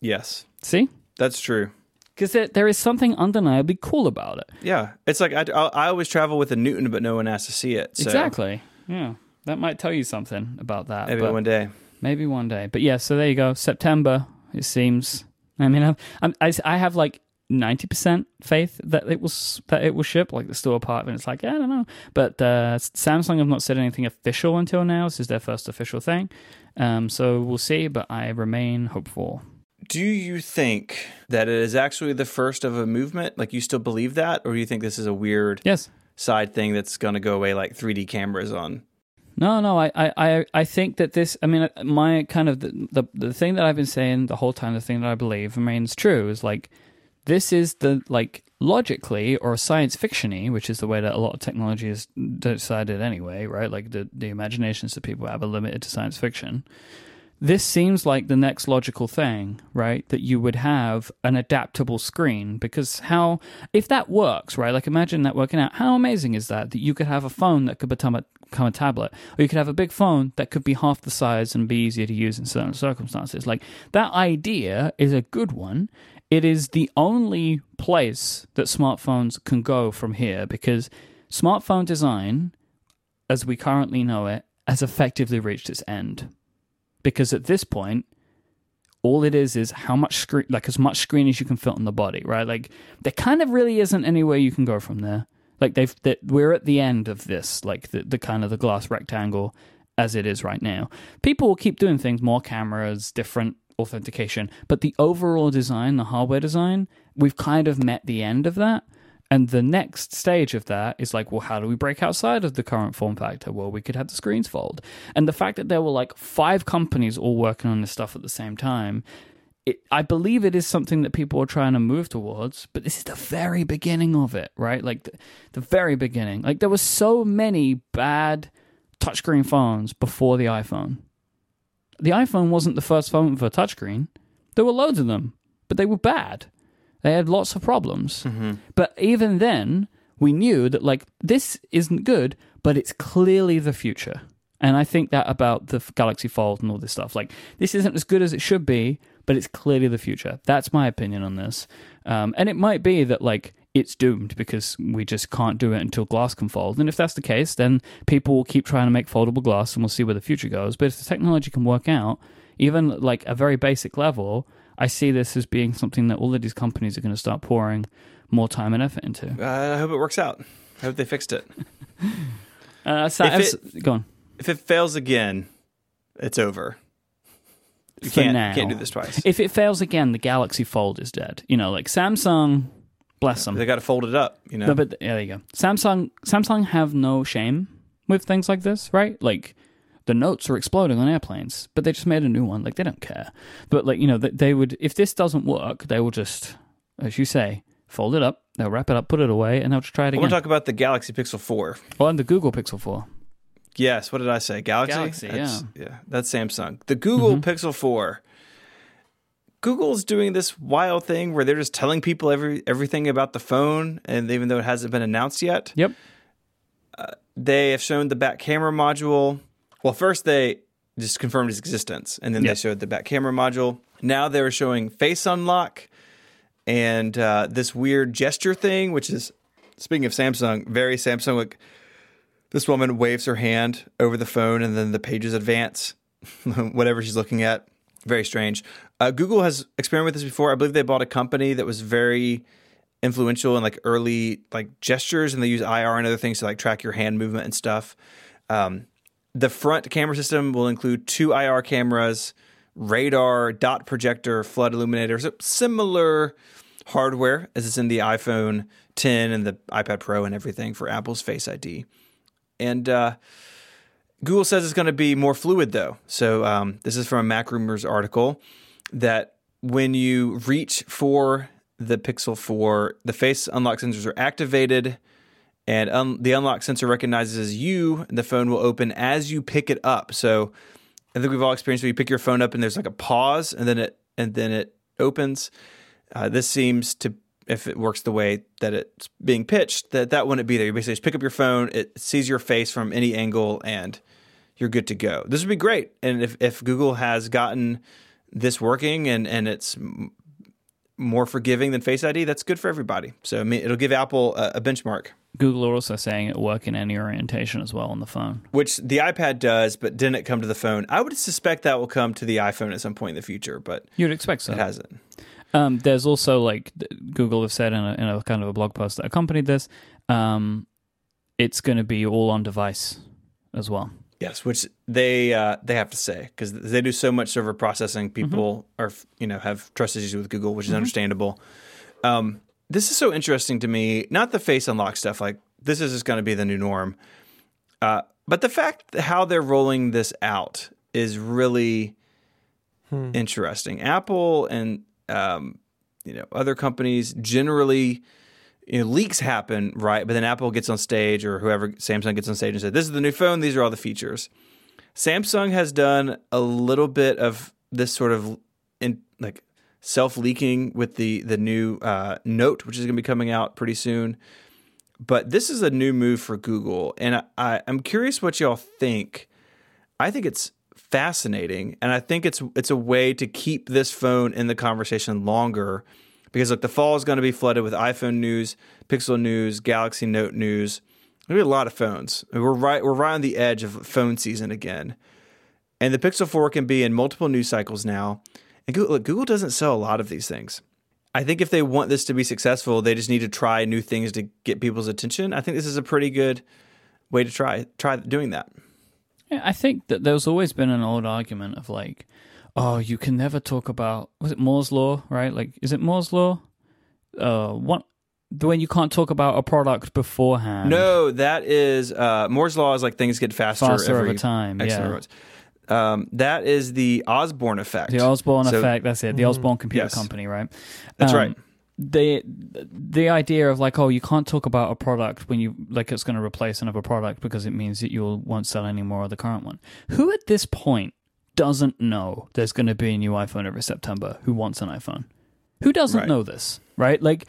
Yes, See, that's true. Because there, there is something undeniably cool about it. Yeah, it's like I, I, I always travel with a Newton, but no one has to see it. So Exactly. Yeah, that might tell you something about that. Maybe one day. Maybe one day. But yeah, so there you go. September. It seems. I mean, I'm, I'm, I I have like ninety percent faith that it will that it will ship. Like the store part of it, it's like I don't know. But uh, Samsung have not said anything official until now. This is their first official thing. Um, so we'll see. But I remain hopeful. Do you think that it is actually the first of a movement? Like you still believe that, or do you think this is a weird Yes. side thing that's going to go away, like 3D cameras on? No, no, I, I, I- I think that this. I mean, my kind of the, the the thing that I've been saying the whole time, the thing that I believe remains true is like this is the like logically or science fictiony, which is the way that a lot of technology is decided anyway, right? Like the the imaginations that people have are limited to science fiction. This seems like the next logical thing, right? That you would have an adaptable screen because how if that works, right? Like imagine that working out. How amazing is that that you could have a phone that could become a become a tablet, or you could have a big phone that could be half the size and be easier to use in certain circumstances. Like that idea is a good one. It is the only place that smartphones can go from here because smartphone design, as we currently know it, has effectively reached its end because at this point all it is is how much screen like as much screen as you can fit on the body right? Like there kind of really isn't anywhere you can go from there. Like they've that we're at the end of this like the, the kind of the glass rectangle as it is right now. People will keep doing things more cameras different authentication but the overall design the hardware design we've kind of met the end of that and the next stage of that is like, well, how do we break outside of the current form factor? Well, we could have the screens fold. And the fact that there were like five companies all working on this stuff at the same time, it, I believe it is something that people are trying to move towards, but this is the very beginning of it, right? Like the, the very beginning. Like there were so many bad touchscreen phones before the iPhone. The iPhone wasn't the first phone with a touchscreen. There were loads of them, but they were bad. They had lots of problems. But even then, we knew that like this isn't good, but it's clearly the future. And I think that about the Galaxy Fold and all this stuff. Like this isn't as good as it should be, but it's clearly the future. That's my opinion on this. Um, and it might be that like it's doomed because we just can't do it until glass can fold. And if that's the case, then people will keep trying to make foldable glass, and we'll see where the future goes. But if the technology can work out, even like a very basic level, I see this as being something that all of these companies are going to start pouring more time and effort into. Uh, I hope it works out. I hope they fixed it. Uh, so, If go on. If it fails again, it's over. You can't, now. can't do this twice. If it fails again, the Galaxy Fold is dead. You know, like Samsung, bless them. They got to fold it up, you know. No, but yeah, there you go. Samsung, Samsung have no shame with things like this, right? Like the notes are exploding on airplanes, but they just made a new one. Like they don't care. But like you know, they, they would if this doesn't work, they will just, as you say, fold it up. They'll wrap it up, put it away, and they'll just try it again. want to talk about the Galaxy Pixel 4. oh, and the Google Pixel Four. Yes, what did I say? Galaxy? Galaxy, That's, yeah. That's Samsung. The Google Mm-hmm. Pixel 4. Google's doing this wild thing where they're just telling people every everything about the phone, and even though it hasn't been announced yet, Yep. they have shown the back camera module. Well, first they just confirmed its existence, and then Yep. they showed the back camera module. Now they're showing face unlock and uh, this weird gesture thing, which is speaking of Samsung, very Samsung. Like this woman waves her hand over the phone, and then the pages advance, whatever she's looking at. Very strange. Uh, Google has experimented with this before. I believe they bought a company that was very influential in like early like gestures, and they use IR and other things to like track your hand movement and stuff. Um, the front camera system will include two IR cameras, radar, dot projector, flood illuminator, so similar hardware as is in the iPhone 10 and the iPad Pro and everything for Apple's Face ID. And uh, Google says it's going to be more fluid though. So um, this is from a MacRumors article that when you reach for the Pixel 4, the face unlock sensors are activated, and un- the unlock sensor recognizes you, and the phone will open as you pick it up. So I think we've all experienced where you pick your phone up and there's like a pause, and then it and then it opens. Uh, this seems to, if it works the way that it's being pitched, that that wouldn't be there. You basically just pick up your phone, it sees your face from any angle, and you're good to go. This would be great. And if, if Google has gotten this working and, and it's more forgiving than Face ID, that's good for everybody. So I mean, it'll give Apple a, a benchmark, Google are also saying it work in any orientation as well on the phone. which the iPad does, but didn't come to the phone. I would suspect that will come to the iPhone at some point in the future, but You'd expect so. it hasn't. Um, there's also like Google have said in a, in a kind of a blog post that accompanied this, um, it's going to be all on device as well. Yes, which they uh, they have to say because they do so much server processing. People are you know have trust issues with Google, which is understandable. Um, this is so interesting to me. Not the face unlock stuff. Like this is just going to be the new norm. Uh, but the fact that how they're rolling this out is really interesting. Apple and um, you know other companies generally you know, leaks happen, right? But then Apple gets on stage or whoever Samsung gets on stage and says, "This is the new phone. These are all the features." Samsung has done a little bit of this sort of in like self leaking with the the new uh, Note, which is going to be coming out pretty soon. But this is a new move for Google, and I, I, I'm curious what y'all think. I think it's fascinating, and I think it's it's a way to keep this phone in the conversation longer because look, the fall is going to be flooded with iPhone news, Pixel news, Galaxy Note news. There'll be a lot of phones. We're right we're right on the edge of phone season again, and the Pixel Four can be in multiple news cycles now. And Google, look, Google doesn't sell a lot of these things. I think if they want this to be successful, they just need to try new things to get people's attention. I think this is a pretty good way to try try doing that. Yeah, I think that there's always been an old argument of like, oh, you can never talk about was it Moore's law, right? Like, is it Moore's law? Uh, what the way you can't talk about a product beforehand. No, that is uh, Moore's law is like things get faster, Faster every over time, yeah. Number of months. Um, that is the Osborne effect. The Osborne So- effect. That's it. The Osborne Computer Yes. Company, right? That's Um, right. The the idea of like, oh, you can't talk about a product when you like it's going to replace another product because it means that you won't sell any more of the current one. Who at this point doesn't know there's going to be a new iPhone every September? Who wants an iPhone? Who doesn't Right. know this? Right? Like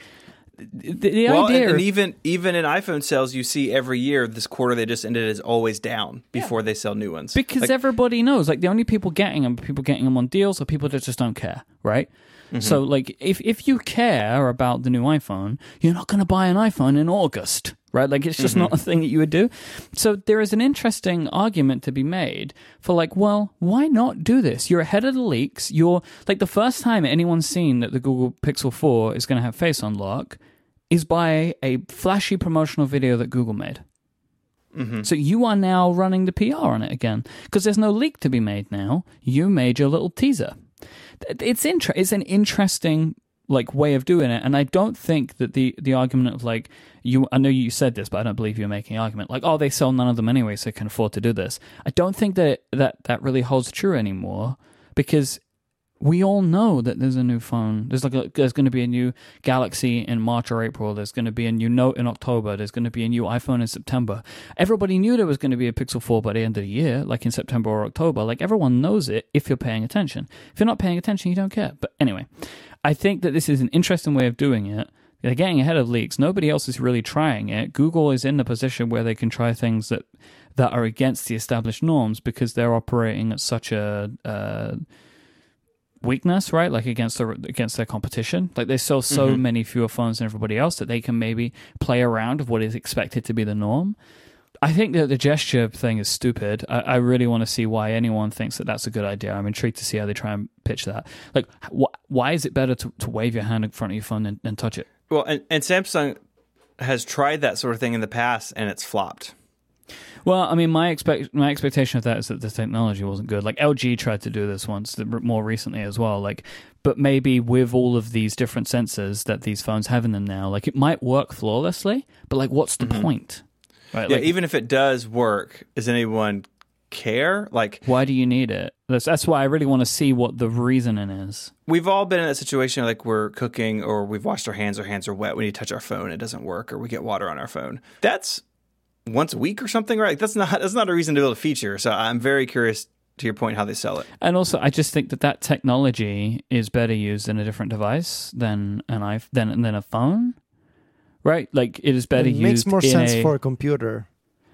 the, the Well, and, idea. and even even in iPhone sales, you see every year this quarter they just ended is always down before they sell new ones. Because Like, everybody knows, like the only people getting them, are people getting them on deals, or people that just don't care, right? Mm-hmm. So, like, if if you care about the new iPhone, you're not going to buy an iPhone in August, right? Like, it's just Mm-hmm. not a thing that you would do. So, there is an interesting argument to be made for, like, well, why not do this? You're ahead of the leaks. You're like the first time anyone's seen that the Google Pixel 4 is going to have Face Unlock is by a flashy promotional video that Google made. Mm-hmm. So you are now running the PR on it again because there's no leak to be made now. You made your little teaser. It's inter- It's an interesting like way of doing it, and I don't think that the the argument of like you. I know you said this, but I don't believe you're making an argument like oh they sell none of them anyway, so they can afford to do this. I don't think that that that really holds true anymore because we all know that there's a new phone. There's like a, there's going to be a new Galaxy in March or April. There's going to be a new Note in October. There's going to be a new iPhone in September. Everybody knew there was going to be a Pixel 4 by the end of the year, like in September or October. Like everyone knows it if you're paying attention. If you're not paying attention, you don't care. But anyway, I think that this is an interesting way of doing it. They're getting ahead of leaks. Nobody else is really trying it. Google is in the position where they can try things that that are against the established norms because they're operating at such a uh, weakness, right? Like against their against their competition. Like they sell so mm-hmm. many fewer phones than everybody else that they can maybe play around with what is expected to be the norm. I think that the gesture thing is stupid. I, I really want to see why anyone thinks that that's a good idea. I'm intrigued to see how they try and pitch that. Like, wh- why is it better to, to wave your hand in front of your phone than, than touch it? well, and, and Samsung has tried that sort of thing in the past and it's flopped. Well, I mean, my expect my expectation of that is that the technology wasn't good. Like LG tried to do this once, more recently as well. Like, but maybe with all of these different sensors that these phones have in them now, like it might work flawlessly. But like, what's the mm-hmm. point? Right? Yeah, Like, even if it does work, is anyone care. Like Why do you need it? That's, that's why I really want to see what the reasoning is. we've all been in that situation like we're cooking or we've washed our hands, our hands are wet. We need to touch our phone, it doesn't work, or we get water on our phone. That's once a week or something, right? That's not that's not a reason to build a feature. So I'm very curious to your point how they sell it. And also, I just think that that technology is better used in a different device than an iPhone, than than a phone, right? Like it is better it used makes more in sense a, for a computer.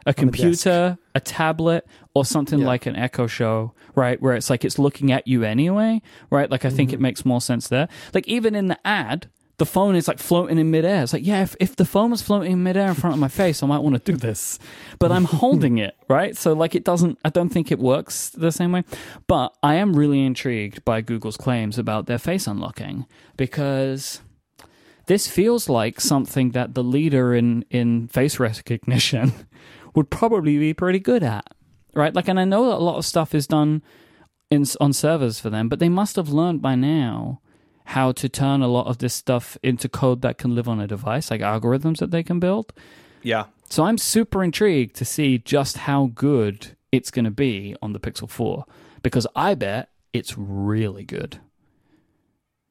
a the computer, a tablet, or something Yeah. like an Echo Show, right? Where it's like it's looking at you anyway, right? Like I think Mm-hmm. it makes more sense there. Like even in the ad, the phone is like floating in midair. It's like, yeah, if, if the phone was floating in midair in front of my face, I might want to do this. But I'm holding it, right? So like it doesn't I don't think it works the same way. But I am really intrigued by Google's claims about their face unlocking because this feels like something that the leader in, in face recognition would probably be pretty good at, right? Like, and I know that a lot of stuff is done in on servers for them, but they must have learned by now how to turn a lot of this stuff into code that can live on a device, like algorithms that they can build. Yeah. So I'm super intrigued to see just how good it's going to be on the Pixel 4 because I bet it's really good.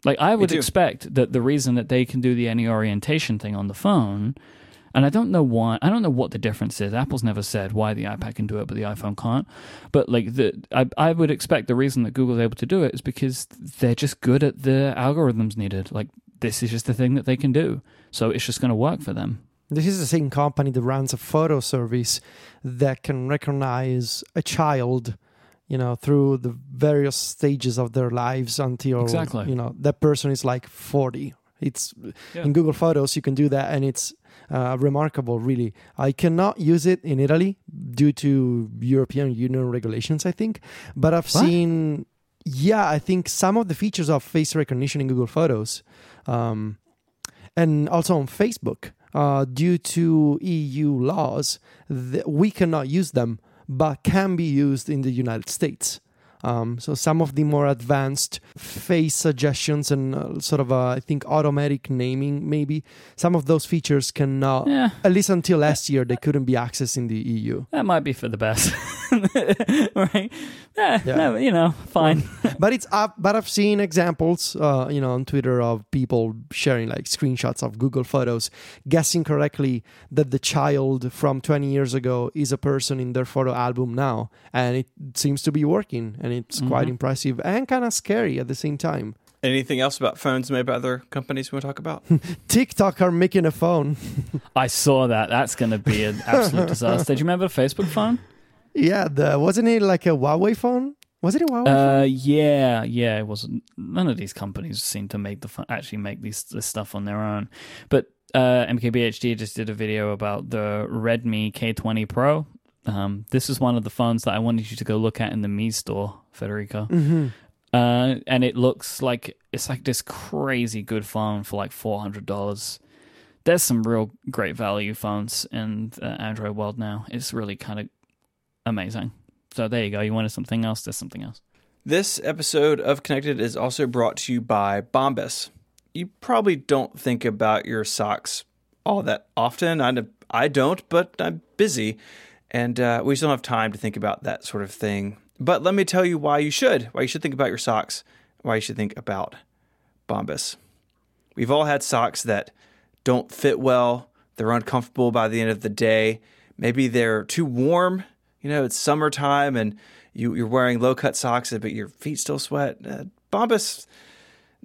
Like I would expect that the reason that they can do the any orientation thing on the phone and I don't know why I don't know what the difference is. Apple's never said why the iPad can do it but the iPhone can't. But like the I I would expect the reason that Google's able to do it is because they're just good at the algorithms needed. Like this is just the thing that they can do. So it's just going to work for them. This is the same company that runs a photo service that can recognize a child, you know, through the various stages of their lives until Exactly. you know that person is like forty. It's Yeah. in Google Photos you can do that, and it's uh, remarkable. Really, I cannot use it in Italy due to European Union regulations, I think. But I've What? seen, yeah, I think some of the features of face recognition in Google Photos, um, and also on Facebook, uh, due to EU laws, th- we cannot use them, but can be used in the United States. Um, so some of the more advanced face suggestions and uh, sort of, uh, I think, automatic naming, maybe some of those features cannot. Yeah. At least until last year, they couldn't be accessed in the EU. That might be for the best, right? Eh, Yeah. no, you know, fine. but it's up. But I've seen examples, uh, you know, on Twitter of people sharing like screenshots of Google Photos, guessing correctly that the child from 20 years ago is a person in their photo album now, and it seems to be working, and it's quite Mhm. impressive and kind of scary at the same time. Anything else about phones made by other companies we want to talk about? TikTok are making a phone. I saw that. That's going to be an absolute disaster. Do you remember the Facebook phone? Yeah, the wasn't it like a Huawei phone? Was it a Huawei? phone? Uh, yeah, yeah. It wasn't. None of these companies seem to make the phone, actually make these this stuff on their own. But uh, MKBHD just did a video about the Redmi K20 Pro. Um, this is one of the phones that I wanted you to go look at in the Mi store, Federico. hmm Uh, and it looks like it's like this crazy good phone for like four hundred dollars. There's some real great value phones in the Android world now. It's really kind of amazing. So there you go. You wanted something else? There's something else. This episode of Connected is also brought to you by Bombas. You probably don't think about your socks all that often. I, I don't, but I'm busy. And uh, we just don't have time to think about that sort of thing. But let me tell you why you should, why you should think about your socks, why you should think about Bombas. We've all had socks that don't fit well, they're uncomfortable by the end of the day. Maybe they're too warm. You know, it's summertime and you, you're wearing low cut socks, but your feet still sweat. Uh, Bombas,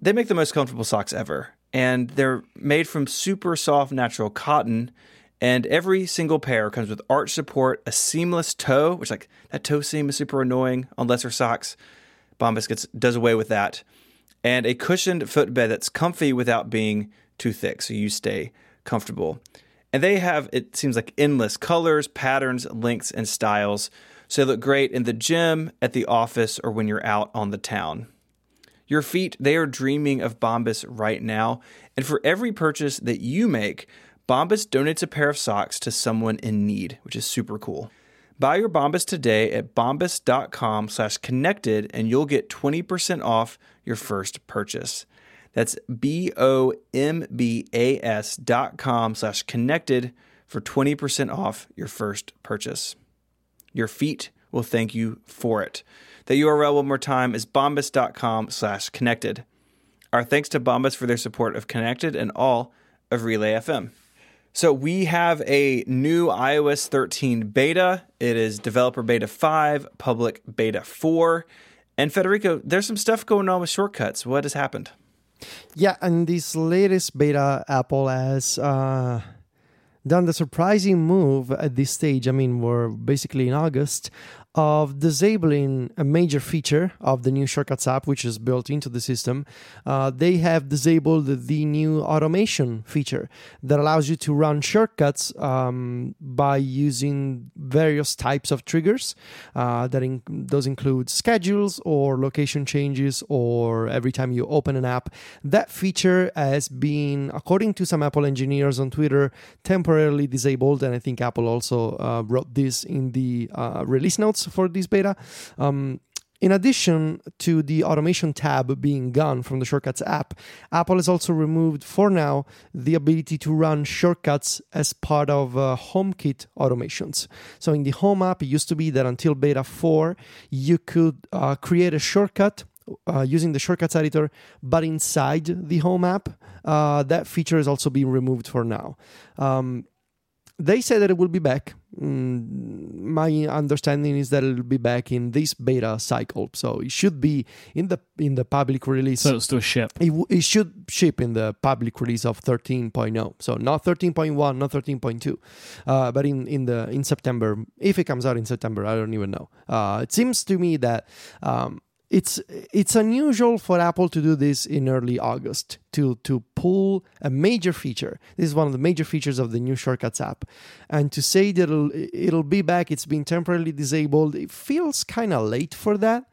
they make the most comfortable socks ever. And they're made from super soft natural cotton. And every single pair comes with arch support, a seamless toe, which like that toe seam is super annoying on lesser socks. Bombas gets does away with that, and a cushioned footbed that's comfy without being too thick, so you stay comfortable. And they have it seems like endless colors, patterns, lengths, and styles. So they look great in the gym, at the office, or when you're out on the town. Your feet, they are dreaming of Bombas right now. And for every purchase that you make, Bombas donates a pair of socks to someone in need, which is super cool. Buy your Bombas today at bombas.com slash connected and you'll get 20% off your first purchase. That's B-O-M-B-A-S dot com slash connected for 20% off your first purchase. Your feet will thank you for it. The URL one more time is bombas.com slash connected. Our thanks to Bombas for their support of Connected and all of Relay FM. So we have a new iOS 13 beta. It is developer beta 5, public beta 4. And Federico, there's some stuff going on with shortcuts. What has happened? Yeah, and this latest beta, Apple has uh, done the surprising move at this stage. I mean, we're basically in August of disabling a major feature of the new Shortcuts app, which is built into the system. Uh, they have disabled the new automation feature that allows you to run shortcuts um, by using various types of triggers. Uh, that in- those include schedules or location changes, or every time you open an app. That feature has been, according to some Apple engineers on Twitter, temporarily disabled, and I think Apple also uh, wrote this in the uh, release notes for this beta. Um, in addition to the automation tab being gone from the Shortcuts app, Apple has also removed for now the ability to run shortcuts as part of uh, HomeKit automations. So in the Home app, it used to be that until beta 4, you could uh, create a shortcut uh, using the shortcuts editor, but inside the home app, uh, that feature is also being removed for now. Um, they say that it will be back. Mm, my understanding is that it will be back in this beta cycle, so it should be in the in the public release. So it's still ship. it, w- it should ship in the public release of 13.0 so not 13.1 not 13.2 uh, but in, in the in september if it comes out in september i don't even know uh, it seems to me that um, it's it's unusual for apple to do this in early august to to pull a major feature. This is one of the major features of the new shortcuts app. And to say that it'll, it'll be back it's been temporarily disabled it feels kind of late for that.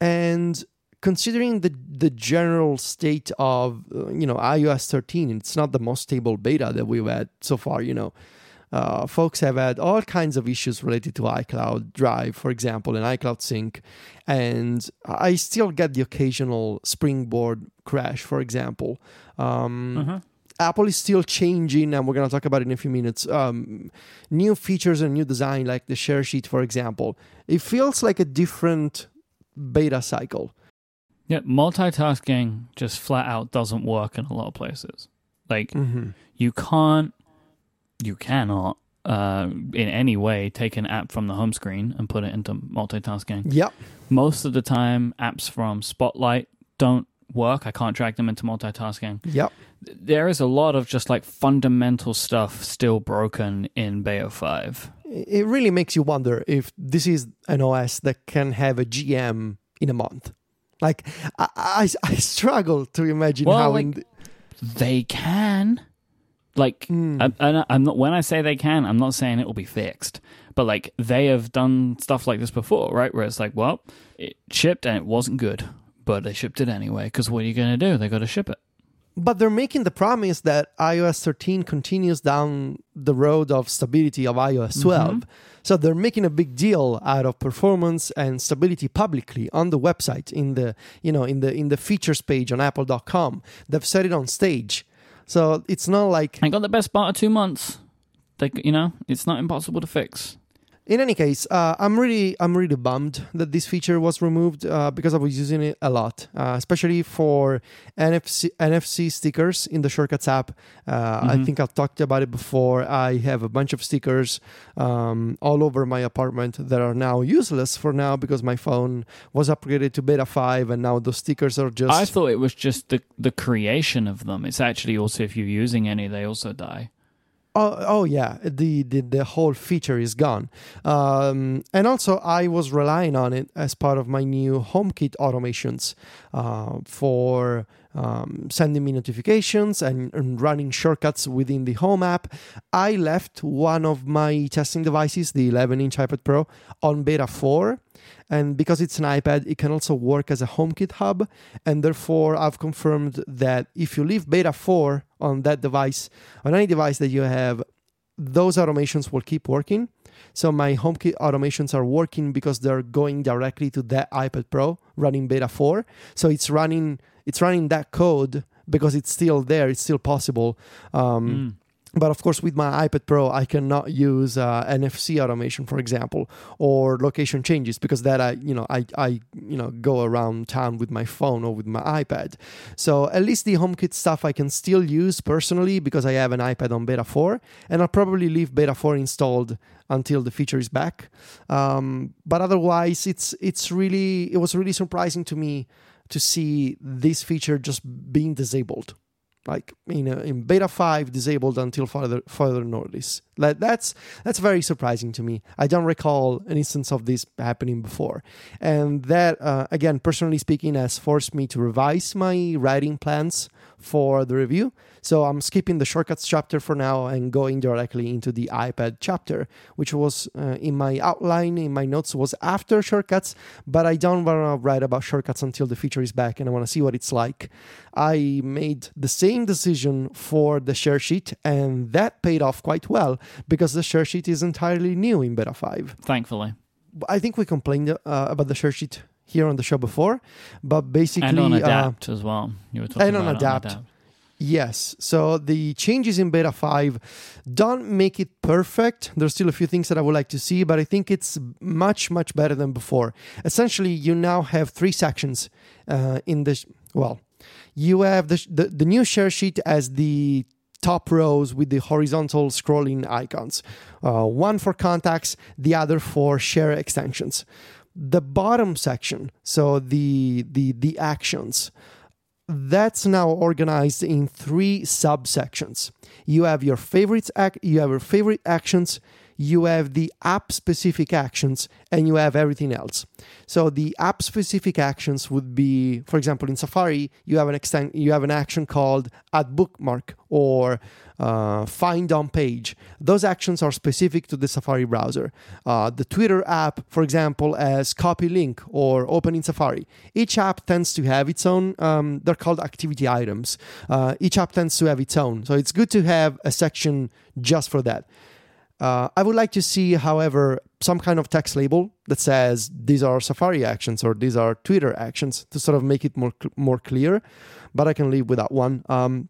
And considering the the general state of uh, you know iOS 13, it's not the most stable beta that we've had so far. You know, uh, folks have had all kinds of issues related to iCloud Drive, for example, and iCloud Sync, and I still get the occasional Springboard crash, for example. Um, Apple is still changing, and we're going to talk about it in a few minutes. Um, new features and new design, like the share sheet, for example. It feels like a different beta cycle. Yeah, multitasking just flat out doesn't work in a lot of places. Like Mm-hmm. you can't, you cannot, uh, in any way take an app from the home screen and put it into multitasking. Yep. Most of the time, apps from Spotlight don't work. I can't drag them into multitasking. Yep. There is a lot of just like fundamental stuff still broken in Beta 5. It really makes you wonder if this is an OS that can have a GM in a month. Like, I, I, I struggle to imagine Well, how. like- the- They can. Like, Hmm. I, I, I'm not. When I say they can, I'm not saying it will be fixed. But like, they have done stuff like this before, right? Where it's like, well, it shipped and it wasn't good, but they shipped it anyway. Because what are you going to do? They got to ship it. but they're making the promise that iOS 13 continues down the road of stability of iOS 12. So they're making a big deal out of performance and stability publicly on the website in the you know in the in the features page on apple.com. They've set it on stage. So it's not like I got the best part of two months. They, you know, it's not impossible to fix. In any case, uh, I'm really I'm really bummed that this feature was removed uh, because I was using it a lot, uh, especially for NFC NFC stickers in the Shortcuts app. Uh, I Mhm. think I've talked about it before. I have a bunch of stickers um, all over my apartment that are now useless for now because my phone was upgraded to Beta Five, and now those stickers are just. I thought it was just the the creation of them. It's actually also if you're using any, they also die. Oh, oh yeah, the, the the whole feature is gone. Um, and also, I was relying on it as part of my new HomeKit automations uh, for um, sending me notifications and, and running shortcuts within the Home app. I left one of my testing devices, the 11-inch iPad Pro, on Beta 4. And because it's an iPad, it can also work as a HomeKit hub. And therefore, I've confirmed that if you leave Beta 4 on that device, on any device that you have, those automations will keep working. So my HomeKit automations are working because they're going directly to that iPad Pro running Beta 4. So it's running it's running that code because it's still there. It's still possible. Um, Mm. But of course with my ipad pro i cannot use uh, nfc automation for example or location changes because that i you know i i you know go around town with my phone or with my ipad. So at least the homekit stuff i can still use personally because i have an ipad on beta 4 and i'll probably leave beta 4 installed until the feature is back. Um, but otherwise it's it's really it was really surprising to me to see this feature just being disabled like in in beta 5 disabled until further further notice. That, that's that's very surprising to me. I don't recall an instance of this happening before. And that uh, again personally speaking has forced me to revise my writing plans for the review. So i'm skipping the shortcuts chapter for now and going directly into the ipad chapter which was uh, in my outline in my notes was after shortcuts but i don't want to write about shortcuts until the feature is back and i want to see what it's like. I made the same decision for the share sheet and that paid off quite well because the share sheet is entirely new in beta 5 Thankfully. i think we complained uh, about the share sheet here on the show before but basically And on uh, Adapt as well. You were talking and on about it Adapt. Yes. So the changes in beta 5 don't make it perfect. There's still a few things that I would like to see, but I think it's much, much better than before. Essentially, you now have three sections uh, in this. Well, you have the, the, the new share sheet as the top rows with the horizontal scrolling icons uh, one for contacts, the other for share extensions. The bottom section, so the the the actions, that's now organized in three subsections. You have your favorites, ac- you have your favorite actions, you have the app specific actions, and you have everything else. So the app specific actions would be, for example, in Safari, you have an extent, you have an action called add bookmark or uh, find on page. Those actions are specific to the Safari browser. Uh, the Twitter app, for example, as copy link or open in Safari. Each app tends to have its own. Um, they're called activity items. Uh, each app tends to have its own. So it's good to have a section just for that. Uh, I would like to see, however, some kind of text label that says these are Safari actions or these are Twitter actions to sort of make it more more clear. But I can live without one. Um,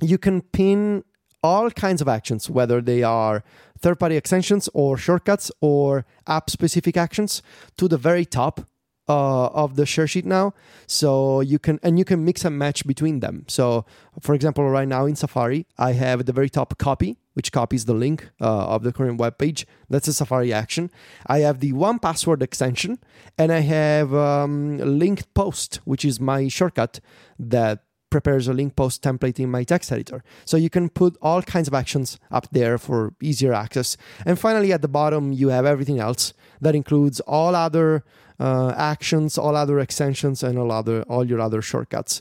you can pin all kinds of actions, whether they are third party extensions or shortcuts or app specific actions, to the very top uh, of the share sheet now. So you can, and you can mix and match between them. So, for example, right now in Safari, I have the very top copy, which copies the link uh, of the current web page. That's a Safari action. I have the 1Password extension, and I have um, linked post, which is my shortcut that prepares a link post template in my text editor. So you can put all kinds of actions up there for easier access. And finally, at the bottom, you have everything else that includes all other uh, actions, all other extensions, and all other all your other shortcuts.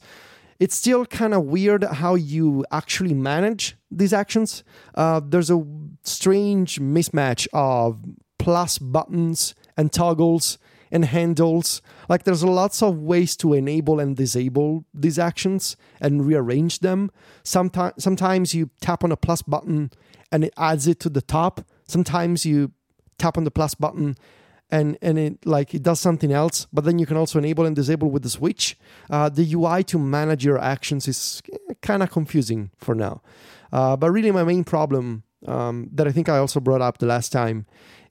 It's still kind of weird how you actually manage these actions. Uh, there's a strange mismatch of plus buttons and toggles and handles. Like there's lots of ways to enable and disable these actions and rearrange them. Sometimes sometimes you tap on a plus button and it adds it to the top. Sometimes you tap on the plus button and and it like it does something else but then you can also enable and disable with the switch uh, the ui to manage your actions is kind of confusing for now uh, but really my main problem um, that i think i also brought up the last time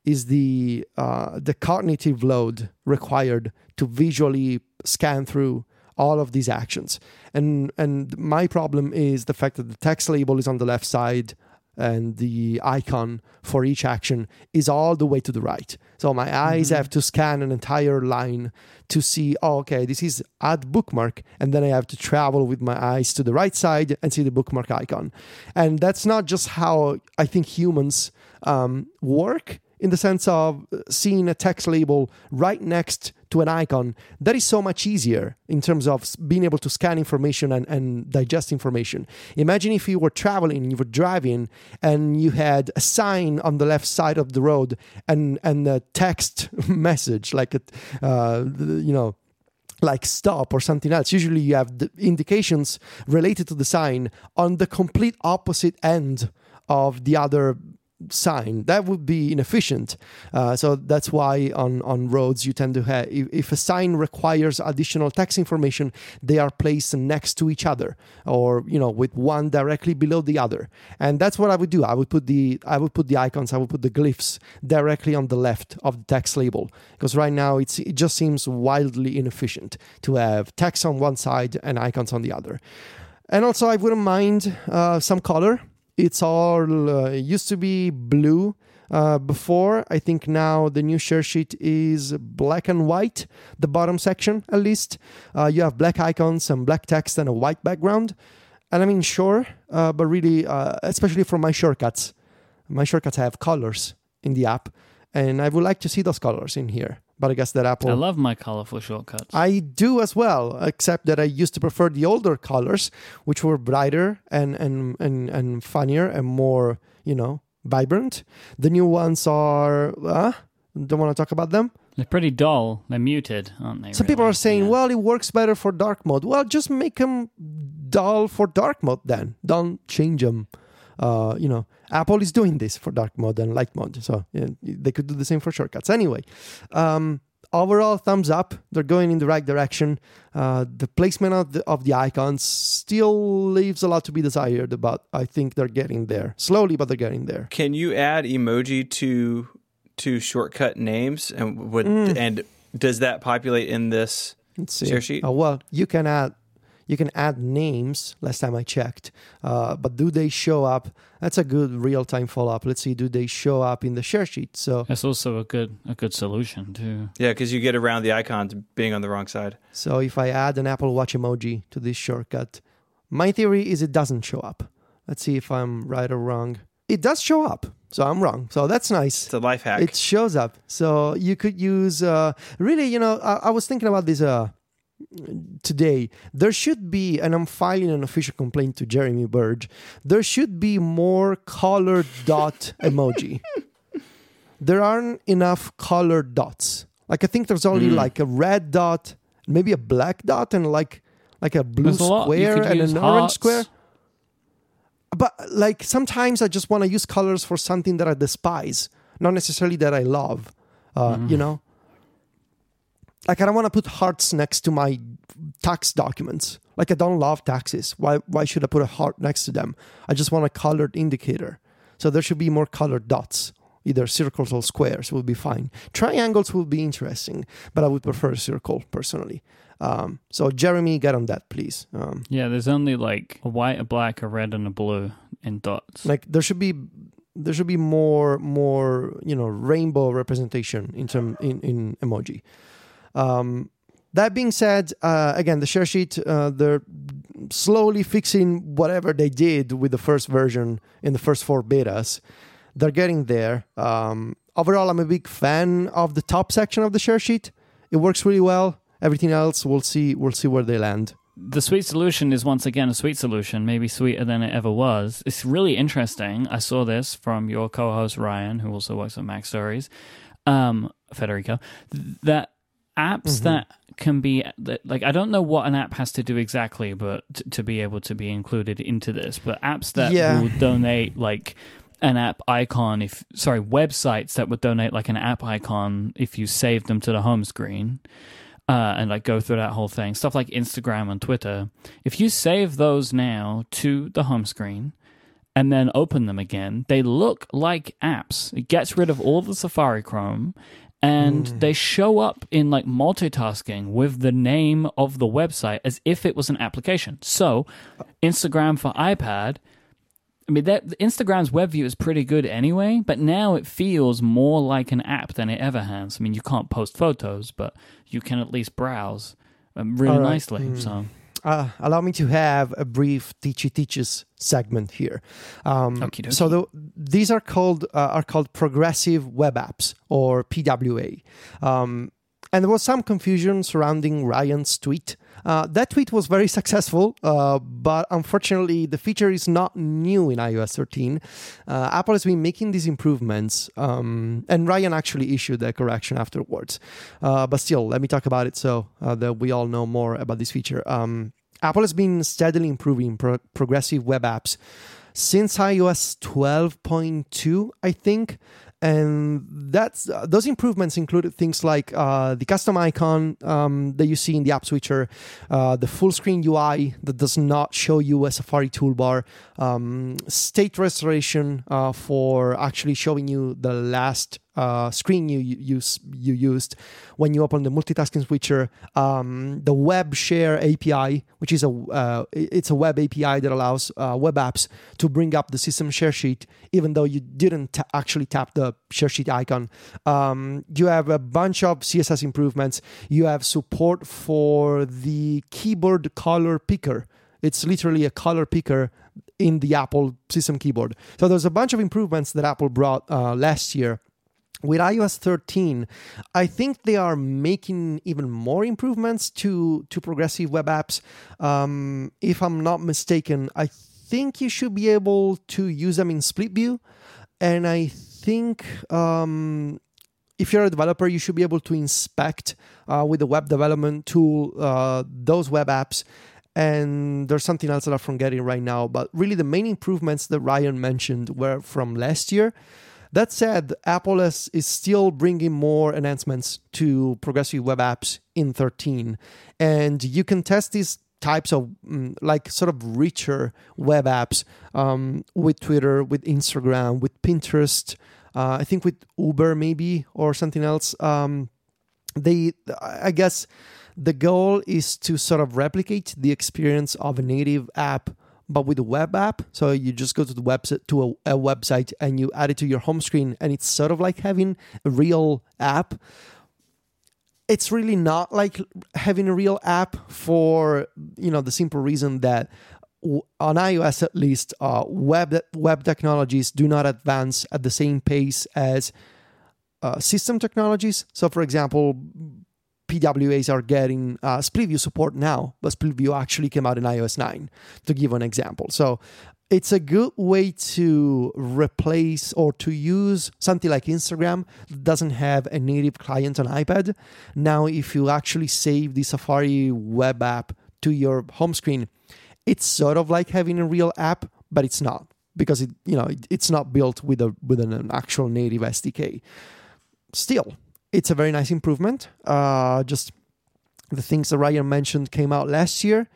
is the uh, the cognitive load required to visually scan through all of these actions. And and my problem is the fact that the text label is on the left side and the icon for each action is all the way to the right. So my eyes have to scan an entire line to see, oh, okay, this is add bookmark. And then I have to travel with my eyes to the right side and see the bookmark icon. And that's not just how I think humans um, work in the sense of seeing a text label right next to an icon, that is so much easier in terms of being able to scan information and, and digest information. Imagine if you were traveling, you were driving, and you had a sign on the left side of the road and, and a text message, like, a, uh, you know, like stop or something else. Usually you have the indications related to the sign on the complete opposite end of the other sign that would be inefficient. Uh, so that's why on on roads you tend to have if, if, a sign requires additional tax information they are placed next to each other or you know with one directly below the other. And that's what i would do. I would put the i would put the icons i would put the glyphs directly on the left of the text label because right now it's it just seems wildly inefficient to have text on one side and icons on the other. And also i wouldn't mind uh, some color it's all uh, used to be blue uh, before. I think now the new share sheet is black and white, the bottom section at least. Uh, you have black icons, and black text, and a white background. And I mean, sure, uh, but really, uh, especially for my shortcuts, my shortcuts have colors in the app, and I would like to see those colors in here but I guess that Apple. I love my colorful shortcuts. I do as well, except that I used to prefer the older colors, which were brighter and and and, and funnier and more, you know, vibrant. The new ones are. Uh, don't want to talk about them. They're pretty dull. They're muted, aren't they? Some really? people are saying, yeah. well, it works better for dark mode. Well, just make them dull for dark mode then. Don't change them. Uh, you know, Apple is doing this for dark mode and light mode, so yeah, they could do the same for shortcuts. Anyway, um, overall thumbs up. They're going in the right direction. Uh, the placement of the, of the icons still leaves a lot to be desired, but I think they're getting there slowly, but they're getting there. Can you add emoji to to shortcut names and would mm. and does that populate in this share sheet? Oh well, you can add you can add names last time i checked uh, but do they show up that's a good real-time follow-up let's see do they show up in the share sheet so that's also a good a good solution too yeah because you get around the icons being on the wrong side so if i add an apple watch emoji to this shortcut my theory is it doesn't show up let's see if i'm right or wrong it does show up so I'm wrong. So that's nice. It's a life hack. It shows up. So you could use, uh, really, you know, I, I was thinking about this uh, today there should be and i'm filing an official complaint to jeremy burge there should be more colored dot emoji there aren't enough colored dots like i think there's only mm. like a red dot maybe a black dot and like like a blue there's square a and an hearts. orange square but like sometimes i just want to use colors for something that i despise not necessarily that i love uh, mm. you know like I don't want to put hearts next to my tax documents. Like I don't love taxes. Why why should I put a heart next to them? I just want a colored indicator. So there should be more colored dots. Either circles or squares will be fine. Triangles will be interesting, but I would prefer a circle personally. Um, so Jeremy, get on that, please. Um, yeah, there's only like a white, a black, a red, and a blue in dots. Like there should be there should be more more you know rainbow representation in term in, in emoji. Um, that being said, uh, again, the share sheet, uh, they're slowly fixing whatever they did with the first version in the first four betas. They're getting there. Um, overall, I'm a big fan of the top section of the share sheet. It works really well. Everything else, we'll see. We'll see where they land. The sweet solution is once again a sweet solution, maybe sweeter than it ever was. It's really interesting. I saw this from your co-host Ryan, who also works on MacStories, um, Federico. That apps mm-hmm. that can be like I don't know what an app has to do exactly, but t- to be able to be included into this, but apps that yeah. will donate like an app icon if sorry websites that would donate like an app icon if you save them to the home screen uh, and like go through that whole thing stuff like instagram and twitter if you save those now to the home screen and then open them again they look like apps it gets rid of all the safari chrome and mm. they show up in like multitasking with the name of the website as if it was an application. So, Instagram for iPad. I mean, that Instagram's web view is pretty good anyway, but now it feels more like an app than it ever has. I mean, you can't post photos, but you can at least browse um, really right. nicely. Mm. So uh, allow me to have a brief teachy teaches segment here. Um, so the, these are called uh, are called progressive web apps or PWA. Um, and there was some confusion surrounding Ryan's tweet. Uh, that tweet was very successful, uh, but unfortunately, the feature is not new in iOS 13. Uh, Apple has been making these improvements, um, and Ryan actually issued a correction afterwards. Uh, but still, let me talk about it so uh, that we all know more about this feature. Um, Apple has been steadily improving pro- progressive web apps since iOS 12.2, I think. And that's uh, those improvements included things like uh, the custom icon um, that you see in the app switcher, uh, the full screen UI that does not show you a Safari toolbar, um, state restoration uh, for actually showing you the last uh, screen you use you used when you open the multitasking switcher. Um, the Web Share API, which is a uh, it's a web API that allows uh, web apps to bring up the system share sheet, even though you didn't t- actually tap the share sheet icon. Um, you have a bunch of CSS improvements. You have support for the keyboard color picker. It's literally a color picker in the Apple system keyboard. So there's a bunch of improvements that Apple brought uh, last year with iOS 13, I think they are making even more improvements to to progressive web apps. Um, if I'm not mistaken, I think you should be able to use them in split view, and I think um, if you're a developer, you should be able to inspect uh, with the web development tool uh, those web apps. And there's something else that I'm forgetting right now, but really the main improvements that Ryan mentioned were from last year. That said, Apple is, still bringing more enhancements to progressive web apps in 13. And you can test these types of mm, like sort of richer web apps um, with Twitter, with Instagram, with Pinterest, uh, I think with Uber maybe or something else. Um, they, I guess, the goal is to sort of replicate the experience of a native app but with a web app. So you just go to the website to a, a, website and you add it to your home screen, and it's sort of like having a real app. It's really not like having a real app for you know the simple reason that on iOS at least, uh, web web technologies do not advance at the same pace as uh, system technologies. So, for example, PWAs are getting uh, split view support now, but split view actually came out in iOS 9, to give an example. So it's a good way to replace or to use something like Instagram that doesn't have a native client on iPad. Now, if you actually save the Safari web app to your home screen, it's sort of like having a real app, but it's not because it you know it's not built with a with an actual native SDK. Still, it's a very nice improvement. Uh, just the things that Ryan mentioned came out last year.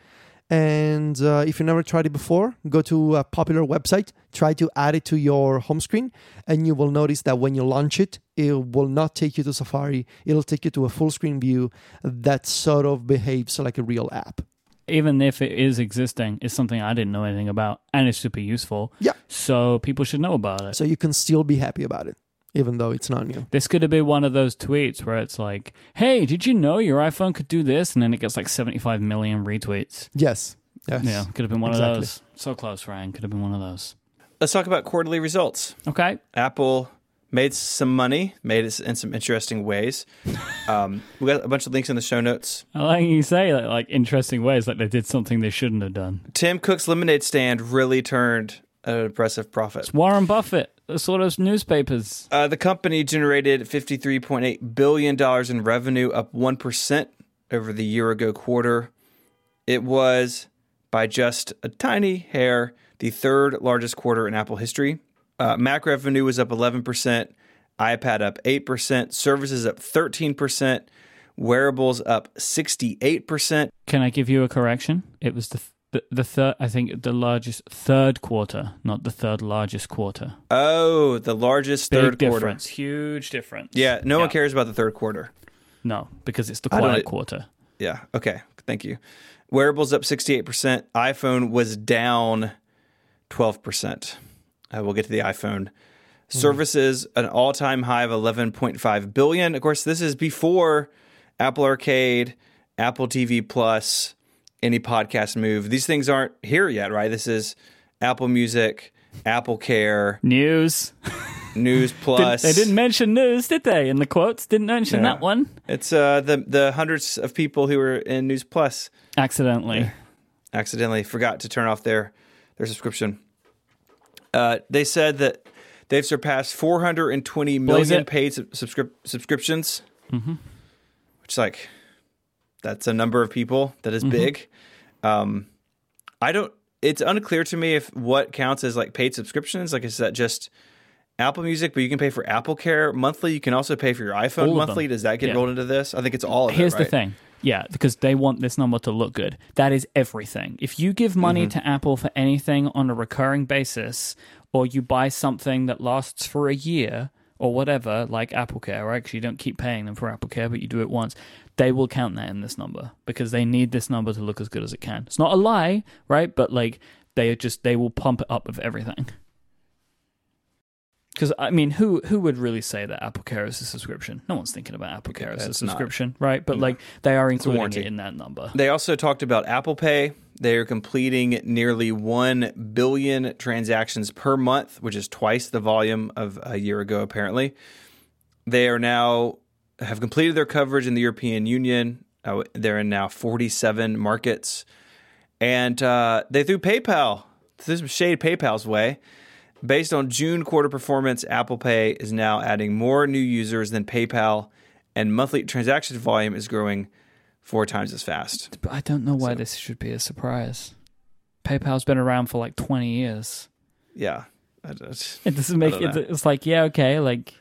And uh, if you never tried it before, go to a popular website, try to add it to your home screen, and you will notice that when you launch it, it will not take you to Safari. It'll take you to a full screen view that sort of behaves like a real app. Even if it is existing, it's something I didn't know anything about, and it's super useful. Yeah. So people should know about it. So you can still be happy about it even though it's not new. This could have been one of those tweets where it's like, "Hey, did you know your iPhone could do this?" and then it gets like 75 million retweets. Yes. Yes. Yeah, could have been one Exactly. of those. So close, Ryan. Could have been one of those. Let's talk about quarterly results. Okay. Apple made some money, made it in some interesting ways. Um, we got a bunch of links in the show notes. I like you say like, like interesting ways, like they did something they shouldn't have done. Tim Cook's lemonade stand really turned an impressive profit. It's Warren Buffett, the sort of newspapers. Uh, the company generated $53.8 billion in revenue, up 1% over the year ago quarter. It was, by just a tiny hair, the third largest quarter in Apple history. Uh, Mac revenue was up 11%, iPad up 8%, services up 13%, wearables up 68%. Can I give you a correction? It was the the, the third. I think the largest third quarter, not the third largest quarter. Oh, the largest Big third quarter. difference. Huge difference. Yeah, no one cares about the third quarter. No, because it's the quiet quarter. Yeah. Okay. Thank you. Wearables up 68%. iPhone was down 12%. Uh, we'll get to the iPhone. Services, an all time high of 11.5 billion. Of course, this is before Apple Arcade, Apple TV Plus, any podcast move. These things aren't here yet, right? This is Apple Music, Apple Care, News. News Plus. they didn't mention news, did they? In the quotes, didn't mention Yeah. that one. It's uh, the the hundreds of people who were in News Plus Accidentally. accidentally forgot to turn off their their subscription. Uh, they said that they've surpassed 420 Blaze million paid sub- subscrip- subscriptions, which is like that's a number of people that is big. Um, I don't it's unclear to me if what counts as like paid subscriptions. Like, is that just Apple Music, but you can pay for Apple Care monthly. You can also pay for your iPhone All monthly. Does that get Yeah. rolled into this? I think it's all of Here's it. the thing. Yeah, because they want this number to look good. That is everything. If you give money Mm-hmm. to Apple for anything on a recurring basis, or you buy something that lasts for a year or whatever, like Apple Care, right? Because you don't keep paying them for Apple Care, but you do it once. They will count that in this number because they need this number to look as good as it can. It's not a lie, right? But like they are just they will pump it up with everything. Because I mean, who who would really say that Apple Care is a subscription? No one's thinking about Apple Care as a It's not. subscription, right? But like they are including it in that number. They also talked about Apple Pay. They are completing nearly 1 billion transactions per month, which is twice the volume of a year ago, apparently. They are now have completed their coverage in the European Union. Uh, they're in now 47 markets. And uh, they threw PayPal, threw some shade PayPal's way. Based on June quarter performance, Apple Pay is now adding more new users than PayPal, and monthly transaction volume is growing four times as fast. But I don't know why this should be a surprise. PayPal's been around for like twenty years. Yeah. It doesn't make it. It's like yeah, okay, like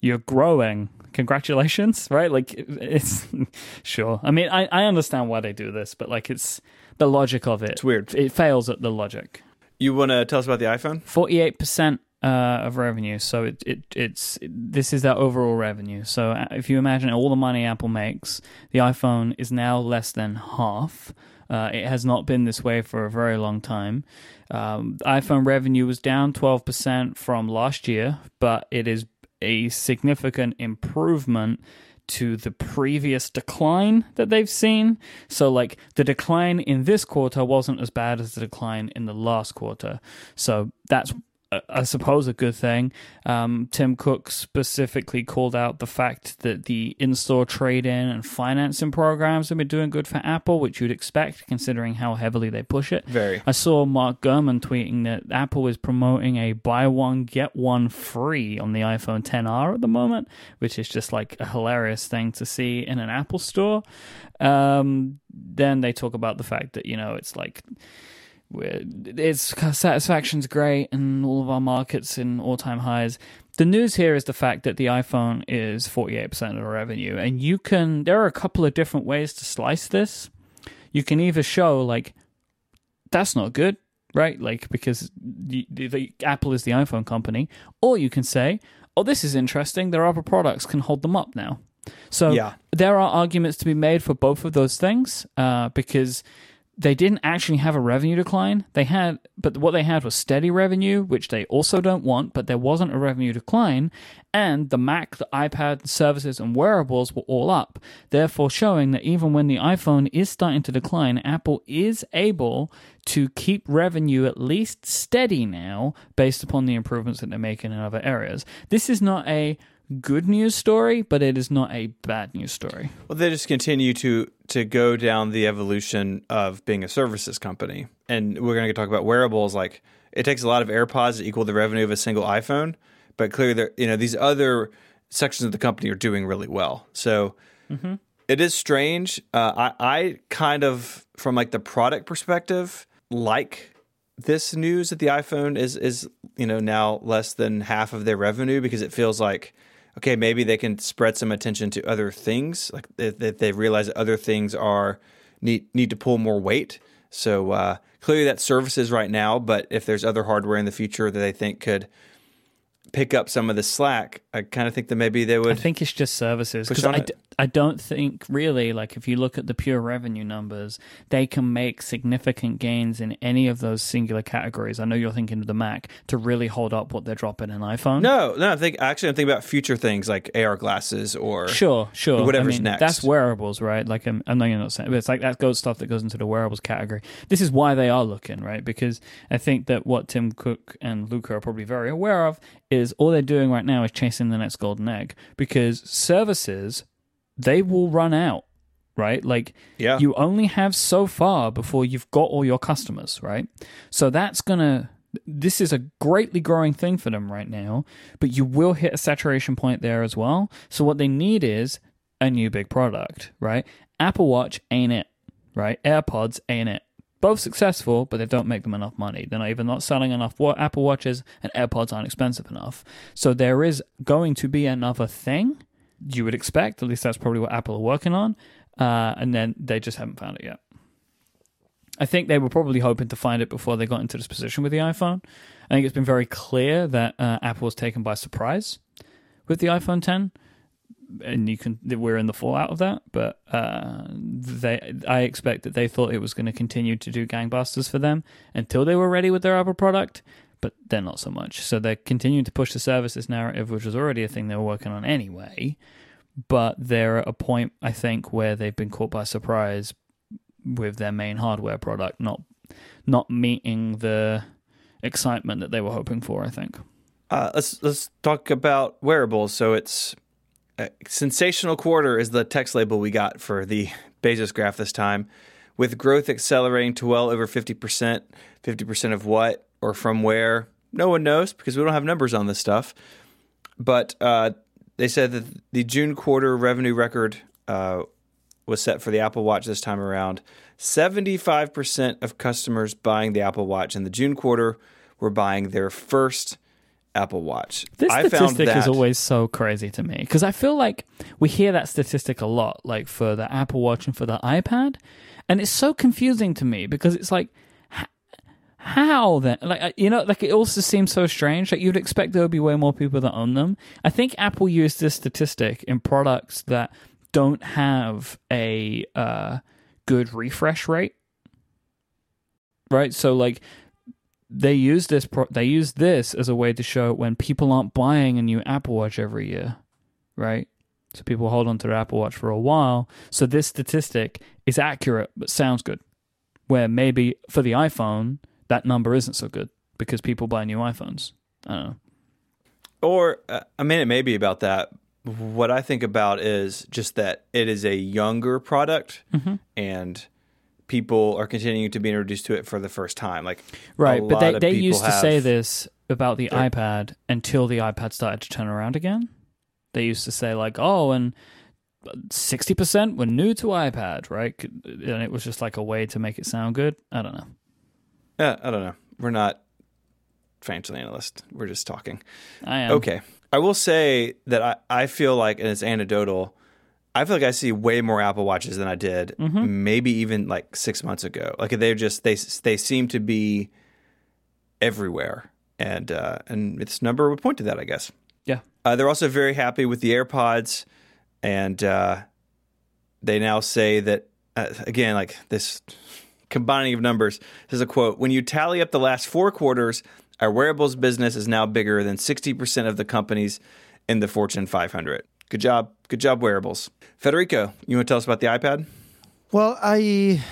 you're growing. Congratulations, right? Like it's sure. I mean, I I understand why they do this, but like it's the logic of it. It's weird. It fails at the logic. You want to tell us about the iPhone? Forty-eight percent uh, of revenue. So it, it it's this is their overall revenue. So uh, if you imagine all the money Apple makes, the iPhone is now less than half. Uh, it has not been this way for a very long time. Um, iPhone revenue was down twelve percent from last year, but it is a significant improvement to the previous decline that they've seen. So, like, the decline in this quarter wasn't as bad as the decline in the last quarter. So, that's, I suppose, a good thing. Um, Tim Cook specifically called out the fact that the in store trade in and financing programs have been doing good for Apple, which you'd expect considering how heavily they push it. Very. I saw Mark Gurman tweeting that Apple is promoting a buy one get one free on the iPhone 10R at the moment, which is just like a hilarious thing to see in an Apple store. Um, then they talk about the fact that you know it's like its satisfaction's great and all of our markets in all-time highs. The news here is the fact that the iPhone is 48% of the revenue and you can there are a couple of different ways to slice this. You can either show like that's not good, right? Like because the, the, the Apple is the iPhone company, or you can say, "Oh, this is interesting. Their other products can hold them up now." So Yeah. there are arguments to be made for both of those things uh, because they didn't actually have a revenue decline. They had, but what they had was steady revenue, which they also don't want. But there wasn't a revenue decline, and the Mac, the iPad, services, and wearables were all up. Therefore, showing that even when the iPhone is starting to decline, Apple is able to keep revenue at least steady now, based upon the improvements that they're making in other areas. This is not a good news story, but it is not a bad news story. Well, they just continue to to go down the evolution of being a services company, and we're going to talk about wearables. Like it takes a lot of AirPods to equal the revenue of a single iPhone, but clearly, there you know these other sections of the company are doing really well. So it is strange. Uh, I I kind of from like the product perspective like this news that the iPhone is is you know now less than half of their revenue because it feels like okay maybe they can spread some attention to other things like that they, they realize that other things are need need to pull more weight so uh, clearly that's services right now but if there's other hardware in the future that they think could pick up some of the slack I kind of think that maybe they would. I think it's just services because I, it. I don't think really like if you look at the pure revenue numbers, they can make significant gains in any of those singular categories. I know you're thinking of the Mac to really hold up what they're dropping in iPhone. no no I think actually I'm thinking about future things like AR glasses or Sure, sure. whatever's I mean, next. That's wearables, right? Like, um, I know you're not saying, but it's like that goes stuff that goes into the wearables category. This is why they are looking, right? Because I think that what Tim Cook and Luca are probably very aware of is all they're doing right now is chasing the next golden egg because services, they will run out, right? Like, Yeah. you only have so far before you've got all your customers, right? So that's gonna. This is a greatly growing thing for them right now, but you will hit a saturation point there as well. So what they need is a new big product, right? Apple Watch ain't it, right? AirPods ain't it, both successful, but they don't make them enough money. They're not even not selling enough Apple Watches, and AirPods aren't expensive enough. So there is going to be another thing you would expect. At least that's probably what Apple are working on. Uh, and then they just haven't found it yet. I think they were probably hoping to find it before they got into this position with the iPhone. I think it's been very clear that uh, Apple was taken by surprise with the iPhone 10 and you can we're in the fallout of that. But uh, they, I expect that they thought it was going to continue to do gangbusters for them until they were ready with their Apple product. But they're not so much. So they're continuing to push the services narrative, which was already a thing they were working on anyway. But they're at a point, I think, where they've been caught by surprise with their main hardware product not not meeting the excitement that they were hoping for. I think. Uh, let's let's talk about wearables. So it's uh, sensational quarter is the text label we got for the Bezos graph this time, with growth accelerating to well over fifty percent. Fifty percent of what or from where? No one knows because we don't have numbers on this stuff. But uh, they said that the June quarter revenue record uh, was set for the Apple Watch this time around. 75% of customers buying the Apple Watch in the June quarter were buying their first Apple Watch. This I statistic that is always so crazy to me because I feel like we hear that statistic a lot, like for the Apple Watch and for the iPad, and it's so confusing to me because it's like, how then? Like uh, you know, like it also seems so strange. Like you'd expect there would be way more people that own them. I think Apple used this statistic in products that don't have a uh, good refresh rate, right? So like they use this pro- they use this as a way to show when people aren't buying a new Apple Watch every year, right? So people hold on to their Apple Watch for a while. So this statistic is accurate but sounds good. Where maybe for the iPhone that number isn't so good because people buy new iPhones. I don't know. Or, uh, I mean, it may be about that. What I think about is just that it is a younger product Mm-hmm. and people are continuing to be introduced to it for the first time. Like, Right, but they they used to say this about the They're- iPad until the iPad started to turn around again. They used to say like, "Oh, and 60% were new to iPad, right?" And it was just like a way to make it sound good. I don't know. Yeah, I don't know. We're not financial analysts. We're just talking. I am. Okay. I will say that I, I feel like, and it's anecdotal, I feel like I see way more Apple Watches than I did Mm-hmm. maybe even like six months ago. Like they're just, they, they seem to be everywhere. And, uh, and this number would point to that, I guess. Yeah. Uh, they're also very happy with the AirPods. And uh, they now say that, uh, again, like this combining of numbers. This is a quote When you tally up the last four quarters, our wearables business is now bigger than 60% of the companies in the Fortune 500. Good job. Good job, wearables. Federico, you want to tell us about the iPad? Well, I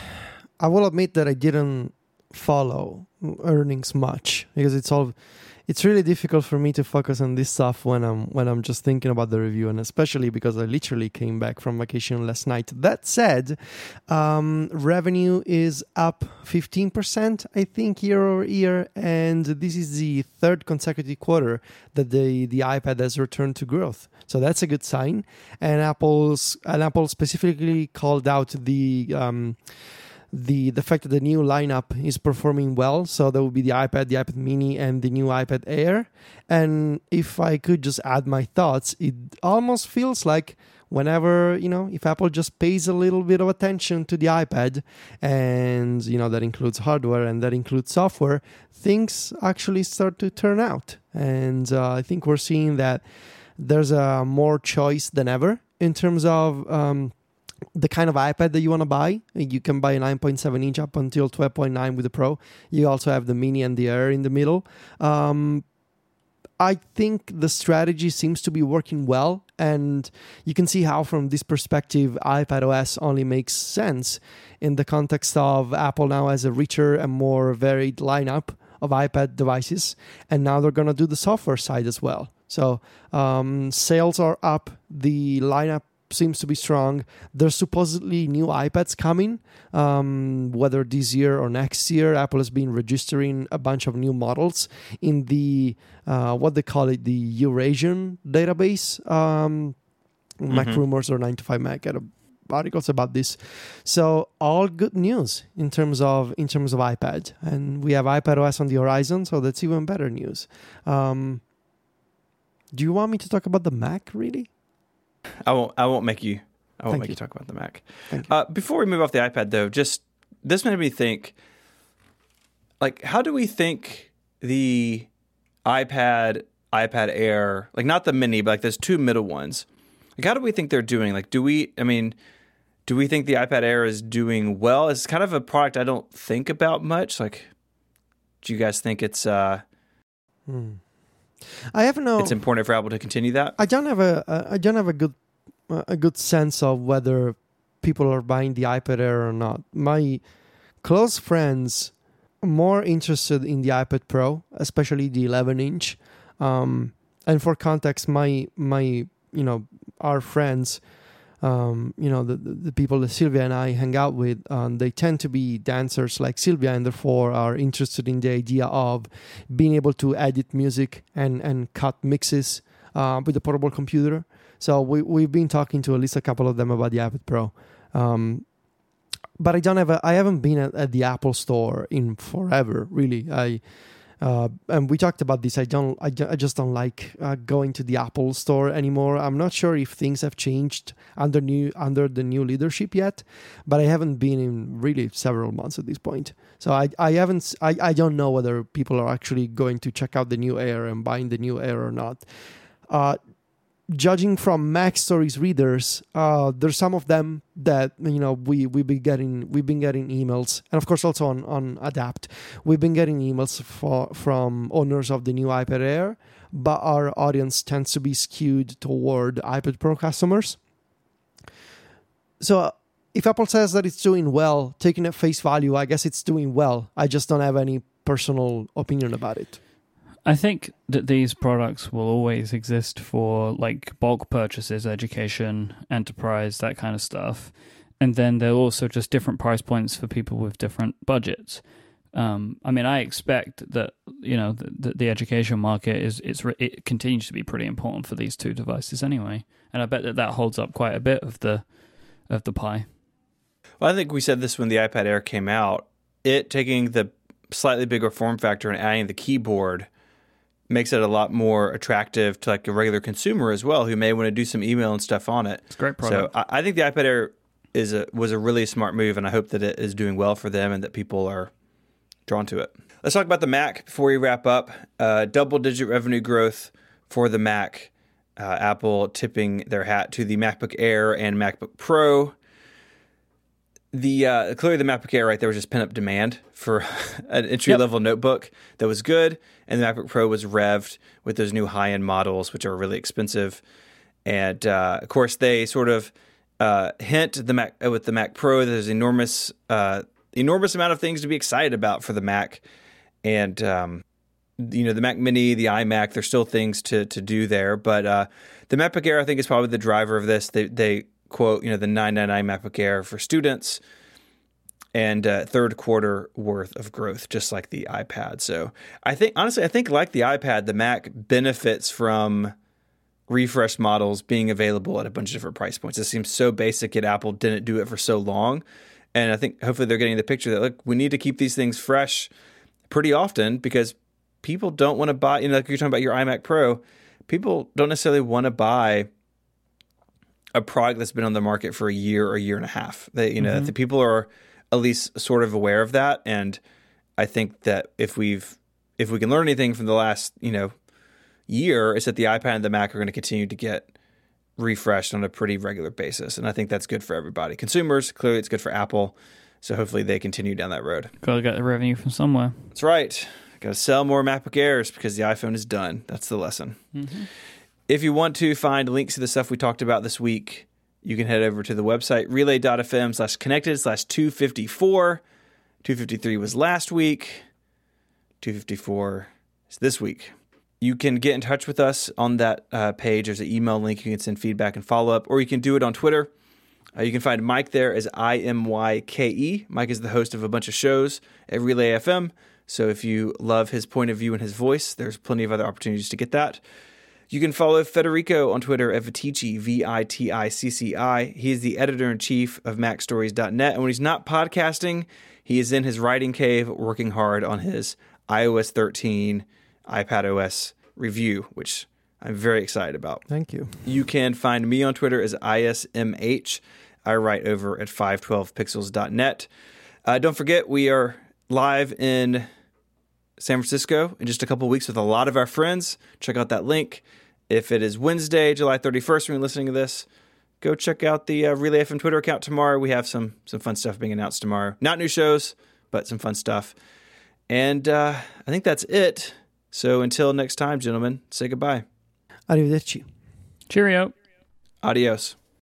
I will admit that I didn't follow earnings much because it's all it's really difficult for me to focus on this stuff when I'm when I'm just thinking about the review and especially because I literally came back from vacation last night. That said, um, revenue is up 15% I think year over year and this is the third consecutive quarter that the the iPad has returned to growth. So that's a good sign and Apple's and Apple specifically called out the um, the the fact that the new lineup is performing well. So that would be the iPad, the iPad Mini, and the new iPad Air. And if I could just add my thoughts, it almost feels like whenever you know if Apple just pays a little bit of attention to the iPad, and you know that includes hardware and that includes software, things actually start to turn out. And uh, I think we're seeing that there's a more choice than ever in terms of um, the kind of iPad that you want to buy. You can buy a 9.7 inch up until 12.9 with the Pro. You also have the Mini and the Air in the middle. Um, I think the strategy seems to be working well, and you can see how, from this perspective, iPad OS only makes sense in the context of Apple now has a richer and more varied lineup of iPad devices, and now they're going to do the software side as well. So um, sales are up, the lineup seems to be strong. There's supposedly new iPads coming, um, whether this year or next year. Apple has been registering a bunch of new models in the uh, what they call it, the Eurasian database. Um, Mac Mhm. rumors or 9 to 5 Mac. Articles about this. So all good news in terms of in terms of iPad, and we have iPad OS on the horizon, so that's even better news. Um, do you want me to talk about the Mac? Really? I won't. I won't make you. I won't Thank make you. you. talk about the Mac. Uh, before we move off the iPad, though, just this made me think. Like, how do we think the iPad, iPad Air, like not the Mini, but like those two middle ones, like how do we think they're doing? Like, do we? I mean, do we think the iPad Air is doing well? It's kind of a product I don't think about much. Like, do you guys think it's uh Hmm. I have no. it's important for Apple to continue that? I don't have a a- I don't have a good a good sense of whether people are buying the iPad Air or not. My close friends are more interested in the iPad Pro, especially the 11 inch. Um, and for context, my my you know our friends, um, you know the, the people that Sylvia and I hang out with, um, they tend to be dancers like Sylvia, and therefore are interested in the idea of being able to edit music and and cut mixes uh, with a portable computer. So we we've been talking to at least a couple of them about the iPad Pro. Um, but I don't have a, I haven't been at, at the Apple Store in forever, really. I uh, and we talked about this. I don't. I, I just don't like uh, going to the Apple Store anymore. I'm not sure if things have changed under new under the new leadership yet, but I haven't been in really several months at this point. So I I haven't. I I don't know whether people are actually going to check out the new Air and buying the new Air or not. Uh, judging from MacStories readers, uh, there's some of them that you know we we've been getting we've been getting emails, and of course also on on Adapt, we've been getting emails for, from owners of the new iPad Air, but our audience tends to be skewed toward iPad Pro customers. So. uh, If Apple says that it's doing well, taking at face value, I guess it's doing well. I just don't have any personal opinion about it. I think that these products will always exist for like bulk purchases, education, enterprise, that kind of stuff. And then they're also just different price points for people with different budgets. Um, I mean, I expect that you know the, the, education market is it's it continues to be pretty important for these two devices anyway, and I bet that that holds up quite a bit of the of the pie. Well, I think we said this when the iPad Air came out. It taking the slightly bigger form factor and adding the keyboard makes it a lot more attractive to like a regular consumer as well, who may want to do some email and stuff on it. It's a great So product. I, I think the iPad Air is a was a really smart move, and I hope that it is doing well for them and that people are drawn to it. Let's talk about the Mac before we wrap up. Uh, double digit revenue growth for the Mac. Uh, Apple tipping their hat to the MacBook Air and MacBook Pro. The uh, clearly the MacBook Air right there was just pent up demand for an entry level notebook that was good, and the MacBook Pro was revved with those new high end models, which are really expensive. And uh, of course, they sort of uh, hint the Mac uh, with the Mac Pro. There's enormous, uh, enormous amount of things to be excited about for the Mac, and um, you know the Mac Mini, the iMac. There's still things to to do there, but uh, the MacBook Air I think is probably the driver of this. They they quote you know the 999 MacBook Air for students and uh, third quarter worth of growth, just like the iPad. So I think honestly, I think like the iPad, the Mac benefits from refresh models being available at a bunch of different price points. It seems so basic yet Apple didn't do it for so long. And I think hopefully they're getting the picture that look, we need to keep these things fresh pretty often because people don't want to buy, you know, like you're talking about your iMac Pro, people don't necessarily want to buy a product that's been on the market for a year or a year and a half. That you know, that mm-hmm. the people are at least sort of aware of that. And I think that if we've if we can learn anything from the last, you know, year, is that the iPad and the Mac are going to continue to get refreshed on a pretty regular basis. And I think that's good for everybody. Consumers, clearly it's good for Apple. So hopefully they continue down that road. Got to get the revenue from somewhere. That's right. Got to sell more MacBook Airs because the iPhone is done. That's the lesson. Mm-hmm. If you want to find links to the stuff we talked about this week, you can head over to the website relay.fm slash connected slash 254. 253 was last week. 254 is this week. You can get in touch with us on that uh, page. There's an email link. You can send feedback and follow up, or you can do it on Twitter. Uh, you can find Myke there as I M Y K E. Myke is the host of a bunch of shows at Relay FM. So if you love his point of view and his voice, there's plenty of other opportunities to get that. You can follow Federico on Twitter at Viticci, V I T I C C I. He is the editor in chief of MacStories.net. And when he's not podcasting, he is in his writing cave working hard on his iOS 13, iPad OS review, which I'm very excited about. Thank you. You can find me on Twitter as ISMH. I write over at 512pixels.net. Uh, don't forget, we are live in San Francisco in just a couple weeks with a lot of our friends. Check out that link. If it is Wednesday, July 31st, when you're listening to this, go check out the uh, Relay FM Twitter account tomorrow. We have some some fun stuff being announced tomorrow. Not new shows, but some fun stuff. And uh, I think that's it. So until next time, gentlemen, say goodbye. Arrivederci. Cheerio. Adios.